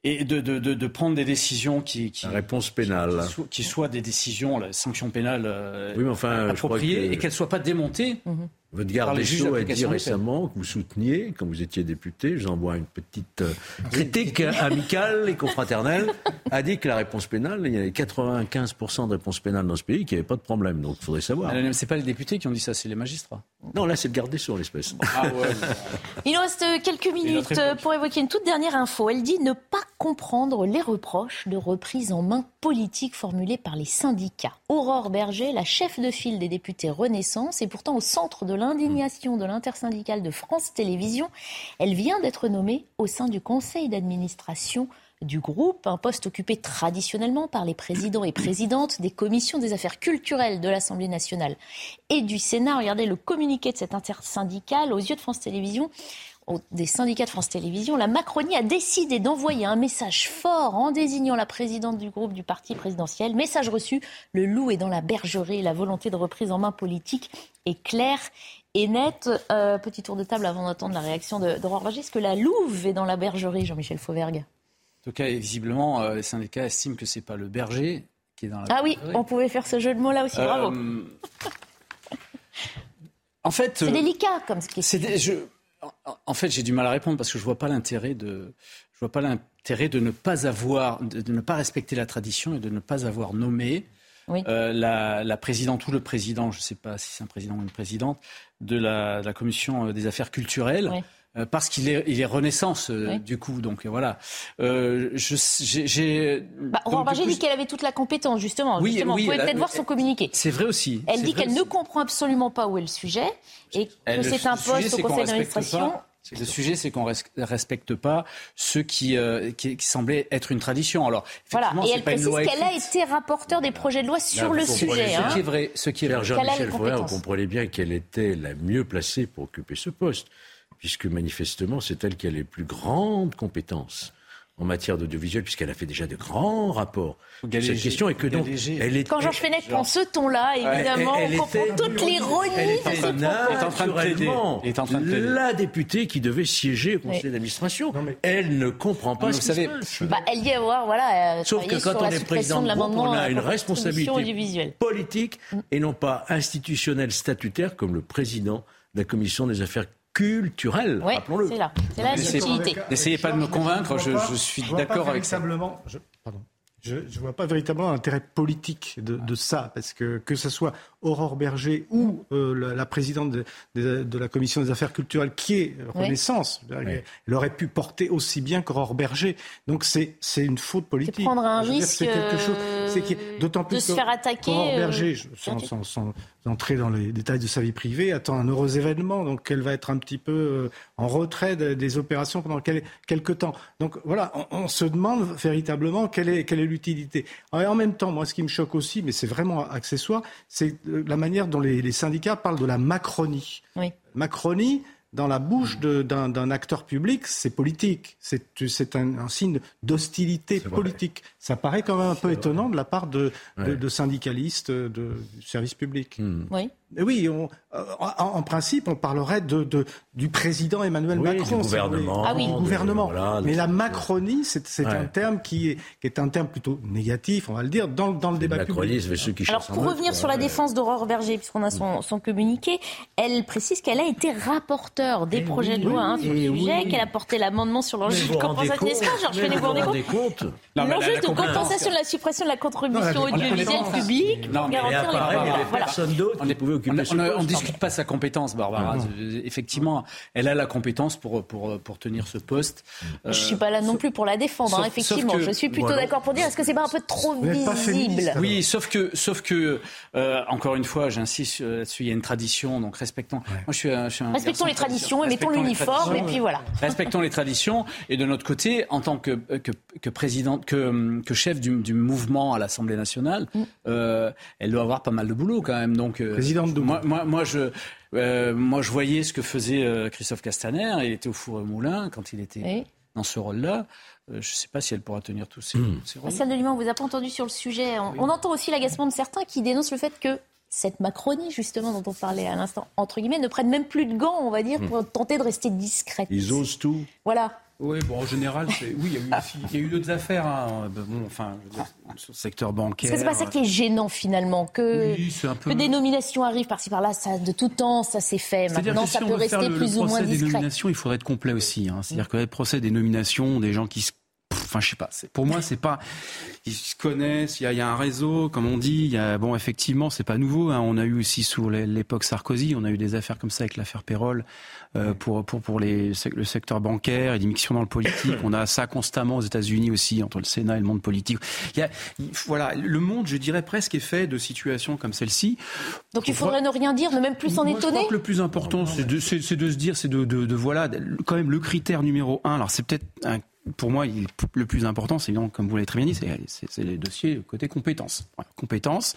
et de, de, de, de, prendre des décisions qui, qui la réponse pénale qui, qui, soient des décisions la sanction pénale euh, oui, mais enfin, appropriée que... et qu'elles soient pas démontées mm-hmm. Votre garde des Sceaux a dit récemment que vous souteniez, quand vous étiez député, je vous envoie une petite euh, critique amicale et confraternelle, a dit que la réponse pénale, il y avait 95% de réponses pénales dans ce pays, qu'il n'y avait pas de problème. Donc il faudrait savoir. C'est pas les députés qui ont dit ça, c'est les magistrats. Non, là c'est le garde des Sceaux, l'espèce. Ah ouais, il nous reste quelques minutes pour évoquer une toute dernière info. Elle dit ne pas comprendre les reproches de reprise en main politique formulés par les syndicats. Aurore Berger, la chef de file des députés Renaissance, est pourtant au centre de l'indignation de l'intersyndicale de France Télévisions. Elle vient d'être nommée au sein du conseil d'administration du groupe, un poste occupé traditionnellement par les présidents et présidentes des commissions des affaires culturelles de l'Assemblée nationale et du Sénat. Regardez le communiqué de cette intersyndicale aux yeux de France Télévisions des syndicats de France Télévisions, la Macronie a décidé d'envoyer un message fort en désignant la présidente du groupe du parti présidentiel. Message reçu, le loup est dans la bergerie. La volonté de reprise en main politique est claire et nette. Euh, petit tour de table avant d'entendre la réaction d'Aurore de, Est-ce que la louve est dans la bergerie, Jean-Michel Fauvergue? En tout cas, visiblement, euh, les syndicats estiment que ce n'est pas le berger qui est dans la Ah oui, on pouvait faire ce jeu de mots là aussi, bravo. Euh, en fait, c'est délicat comme ce qui est. En fait, j'ai du mal à répondre parce que je vois pas l'intérêt de, je vois pas l'intérêt de ne pas avoir, de, ne pas respecter la tradition et de ne pas avoir nommé euh, la, présidente ou le président, je ne sais pas si c'est un président ou une présidente, de la, commission euh, des affaires culturelles. Parce qu'il est, il est Renaissance, du coup. Donc voilà. Euh, j'ai. Bah, dit qu'elle avait toute la compétence, justement. Oui, justement. Vous pouvez peut-être voir son communiqué. C'est vrai aussi. Elle dit qu'elle ne comprend absolument pas où est le sujet et que c'est un poste au conseil d'administration. Le sujet, c'est qu'on ne respecte pas ce qui, euh, qui, semblait être une tradition. Alors, voilà. Et elle précise qu'elle a été rapporteur des projets de loi sur le sujet. Ce qui est vrai. Ce qui est vrai. Jean-Michel vous comprenez bien qu'elle était la mieux placée pour occuper ce poste puisque manifestement, c'est elle qui a les plus grandes compétences en matière d'audiovisuel, puisqu'elle a fait déjà de grands rapports. Sur cette question, et que donc elle est, Quand Georges Fenech prend ce ton-là, évidemment, on comprend toute l'ironie de ce naturellement la députée qui devait siéger au conseil d'administration. Elle ne comprend pas ce se passe. Bah, elle y avoir, voilà, Sauf que quand on est président de groupe, on a une responsabilité politique et non pas institutionnelle statutaire comme le président de la commission des affaires culturel, rappelons-le. C'est là, c'est. N'essayez pas de me convaincre, je, je suis d'accord avec ça. Je, pardon. Je ne vois pas véritablement l'intérêt politique de, de, ça, parce que que ce soit Aurore Berger ou euh, la, présidente de, de, la commission des affaires culturelles, qui est Renaissance. Elle aurait pu porter aussi bien qu'Aurore Berger. Donc c'est une faute politique. C'est prendre un risque. C'est quelque chose. d'autant plus de se faire attaquer. Aurore Berger, euh, sans, sans, entrer dans les détails de sa vie privée, attend un heureux événement. Donc elle va être un petit peu euh, en retrait des opérations pendant quelques temps. Donc voilà, on, se demande véritablement quelle est quelle est l'utilité. En même temps, moi, ce qui me choque aussi, mais c'est vraiment accessoire, c'est la manière dont les, syndicats parlent de la Macronie. Macronie, dans la bouche d'un acteur public, c'est politique. C'est un, signe d'hostilité politique. Ça paraît quand même un peu étonnant de la part de, syndicalistes de, du service public. Hmm. Oui. Oui, euh, en, principe, on parlerait de, du président Emmanuel Macron. Du gouvernement. Ah oui, du gouvernement. Mais la Macronie, c'est un terme qui est, qui est, un terme plutôt négatif, on va le dire, dans, dans le débat public. Ceux qui Alors, pour revenir sur la défense d'Aurore Berger, puisqu'on a son, son communiqué, elle précise qu'elle a été rapporteure des eh projets de loi hein, sur le eh sujet, qu'elle a porté l'amendement sur l'enjeu de compensation. N'est-ce pas, Georges Fenech, vous vous rendez compte L'enjeu de compensation de la suppression de la contribution audiovisuelle publique. Il n'y avait personne d'autre qui pouvait occuper on ne discute pas sa compétence, Barbara. Effectivement, elle a la compétence pour, pour, pour tenir ce poste. Je ne suis pas là non plus pour la défendre, hein, effectivement. je suis plutôt d'accord pour dire est-ce que c'est pas un peu trop visible Oui, sauf que, sauf que euh, encore une fois, j'insiste là-dessus, il y a une tradition, donc respectons. Moi, je suis, je suis un Respectons les traditions et mettons l'uniforme, et puis voilà. Respectons les traditions. Et de notre côté, en tant que, que, que présidente, que, que chef du, du mouvement à l'Assemblée nationale, mm. euh, elle doit avoir pas mal de boulot quand même. Donc, euh, présidente moi, moi, moi, je. Euh, moi, je voyais ce que faisait euh, Christophe Castaner. Il était au four et moulin quand il était dans ce rôle-là. je ne sais pas si elle pourra tenir tous ces, mmh. ces rôles. de Lima, on vous a pas entendu sur le sujet. On, entend aussi l'agacement de certains qui dénoncent le fait que cette Macronie, justement, dont on parlait à l'instant, entre guillemets, ne prenne même plus de gants, on va dire, mmh. pour tenter de rester discrète. Ils osent tout. Voilà. Oui, bon, en général, oui, il y a eu, il y a eu d'autres affaires. Hein. Bon, enfin, sur le secteur bancaire. Que c'est pas ça qui est gênant finalement que, que des nominations arrivent par-ci par-là, ça de tout temps, ça s'est fait. Maintenant, ça peut rester plus ou moins discret. Le des nominations, il faudrait être complet aussi. Hein. C'est-à-dire que le procès des nominations, des gens qui se enfin je sais pas. Pour moi c'est pas ils se connaissent il y, a, il y a, un réseau comme on dit il y a, bon effectivement c'est pas nouveau hein. on a eu aussi sous l'époque Sarkozy on a eu des affaires comme ça avec l'affaire Pérol euh, pour pour pour les le secteur bancaire et l'immixtion dans le politique. On a ça constamment aux États-Unis aussi entre le Sénat et le monde politique. Y a voilà le monde je dirais presque est fait de situations comme celle-ci. Donc il faudrait ne rien dire ne même plus s'en étonner je crois que le plus important c'est de se dire c'est de, de, de voilà quand même le critère numéro un. Alors c'est peut-être un pour moi, le plus important, c'est comme vous l'avez très bien dit, c'est les dossiers côté compétences. compétences.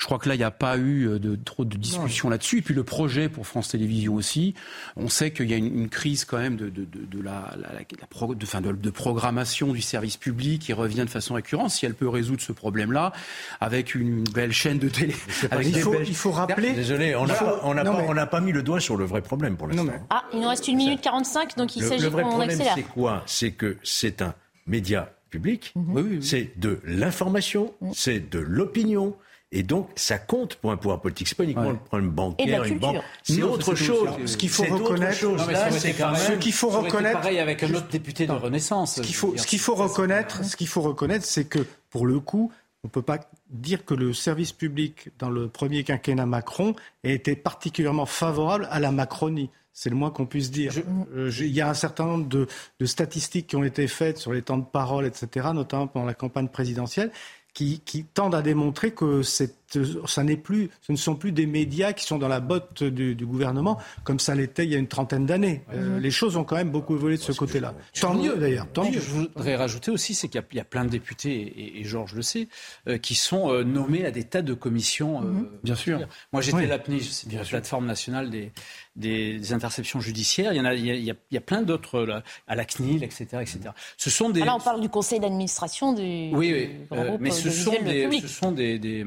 Je crois que là, il n'y a pas eu euh, de, trop de discussions là-dessus. Et puis le projet pour France Télévisions aussi. On sait qu'il y a une, crise quand même de, de, de la, la, la de, fin de, programmation du service public qui revient de façon récurrente. Si elle peut résoudre ce problème-là avec une belle chaîne de télé. il, faut, il, faut, rappeler. Désolé, on n'a pas, on pas, pas, mis le doigt sur le vrai problème pour l'instant. Ah, il nous reste une minute 45, donc il s'agit qu'on accélère. C'est quoi? C'est que c'est un média public, mhm. c'est de l'information, mhm. c'est de l'opinion. Et donc, ça compte pour un pouvoir politique. C'est pas uniquement le problème bancaire, une banque. C'est autre chose. Ce qu'il faut reconnaître, ce qu'il faut reconnaître. Pareil avec un autre député de Renaissance. Ce qu'il faut, ce qu'il faut reconnaître, ce qu'il faut reconnaître, c'est que pour le coup, on ne peut pas dire que le service public dans le premier quinquennat Macron ait été particulièrement favorable à la Macronie. C'est le moins qu'on puisse dire. Euh, il y a un certain nombre de, de, statistiques qui ont été faites sur les temps de parole, etc., notamment pendant la campagne présidentielle, qui, qui tendent à démontrer que c'est ça n'est plus, ce ne sont plus des médias qui sont dans la botte du, gouvernement comme ça l'était il y a une trentaine d'années. Euh, mhm. les choses ont quand même beaucoup évolué de ce côté-là. Tant mieux d'ailleurs. Tant mieux. Je voudrais rajouter aussi, c'est qu'il y, a plein de députés et, Georges le sait, euh, qui sont euh, nommés à des tas de commissions. Mhm. bien sûr. Moi, j'étais la PNIJ, c'est la plateforme nationale des, des, interceptions judiciaires. Il y en a, il y a, il y a plein d'autres à la CNIL, etc., etc. Ce sont des. Là, on parle du conseil d'administration du. Oui, oui. mais ce sont, des, ce sont des, des,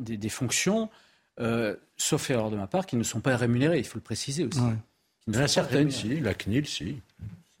des, fonctions, euh, sauf erreur de ma part, qui ne sont pas rémunérées, il faut le préciser aussi. Il y en a certaines, si, la CNIL, si.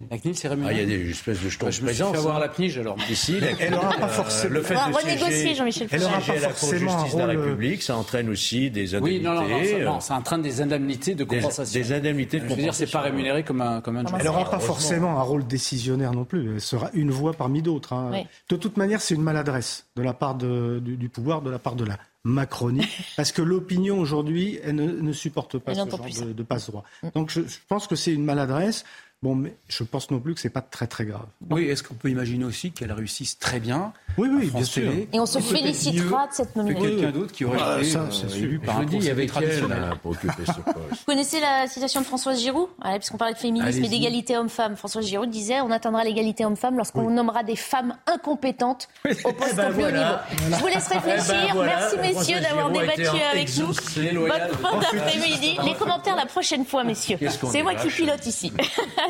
La CNIL, c'est rémunéré. Ah, il y a des espèces de jetons bah, Je me suis fait avoir la PNIGE, alors. Ici, elle n'aura pas forcément. Le fait de renégocier, Jean-Michel Elle n'aura pas forcément un rôle. de la République, ça entraîne aussi des indemnités. Oui, non, non, non, ça, entraîne des indemnités de compensation. Des, indemnités de compensation. Je veux dire, c'est pas rémunéré comme un, comme un Elle n'aura pas forcément un rôle décisionnaire non plus. Elle sera une voix parmi d'autres. Hein. De toute manière, c'est une maladresse de la part de, du, du pouvoir, de la part de la Macronie, parce que l'opinion aujourd'hui, elle ne, supporte pas ce genre de, de passe-droit. Mm. Donc je, je pense que c'est une maladresse. Bon, mais je pense non plus que c'est pas très très grave. Oui, est-ce qu'on peut imaginer aussi qu'elle réussisse très bien Oui, oui, bien sûr. Et on se félicitera de cette nomination. quelqu'un d'autre qui aurait ah, été ça, euh, élu par un conseil avec elle pour occuper ce poste. Vous connaissez la citation de Françoise Giroud? Puisqu'on parlait de féminisme et d'égalité homme-femme. Françoise Giroud disait on atteindra l'égalité homme-femme lorsqu'on nommera des femmes incompétentes au poste eh ben plus haut niveau. Je vous laisse réfléchir. Eh ben Merci messieurs d'avoir débattu avec nous. Votre fin d'après-midi. Les commentaires la prochaine fois, messieurs. C'est moi qui pilote ici.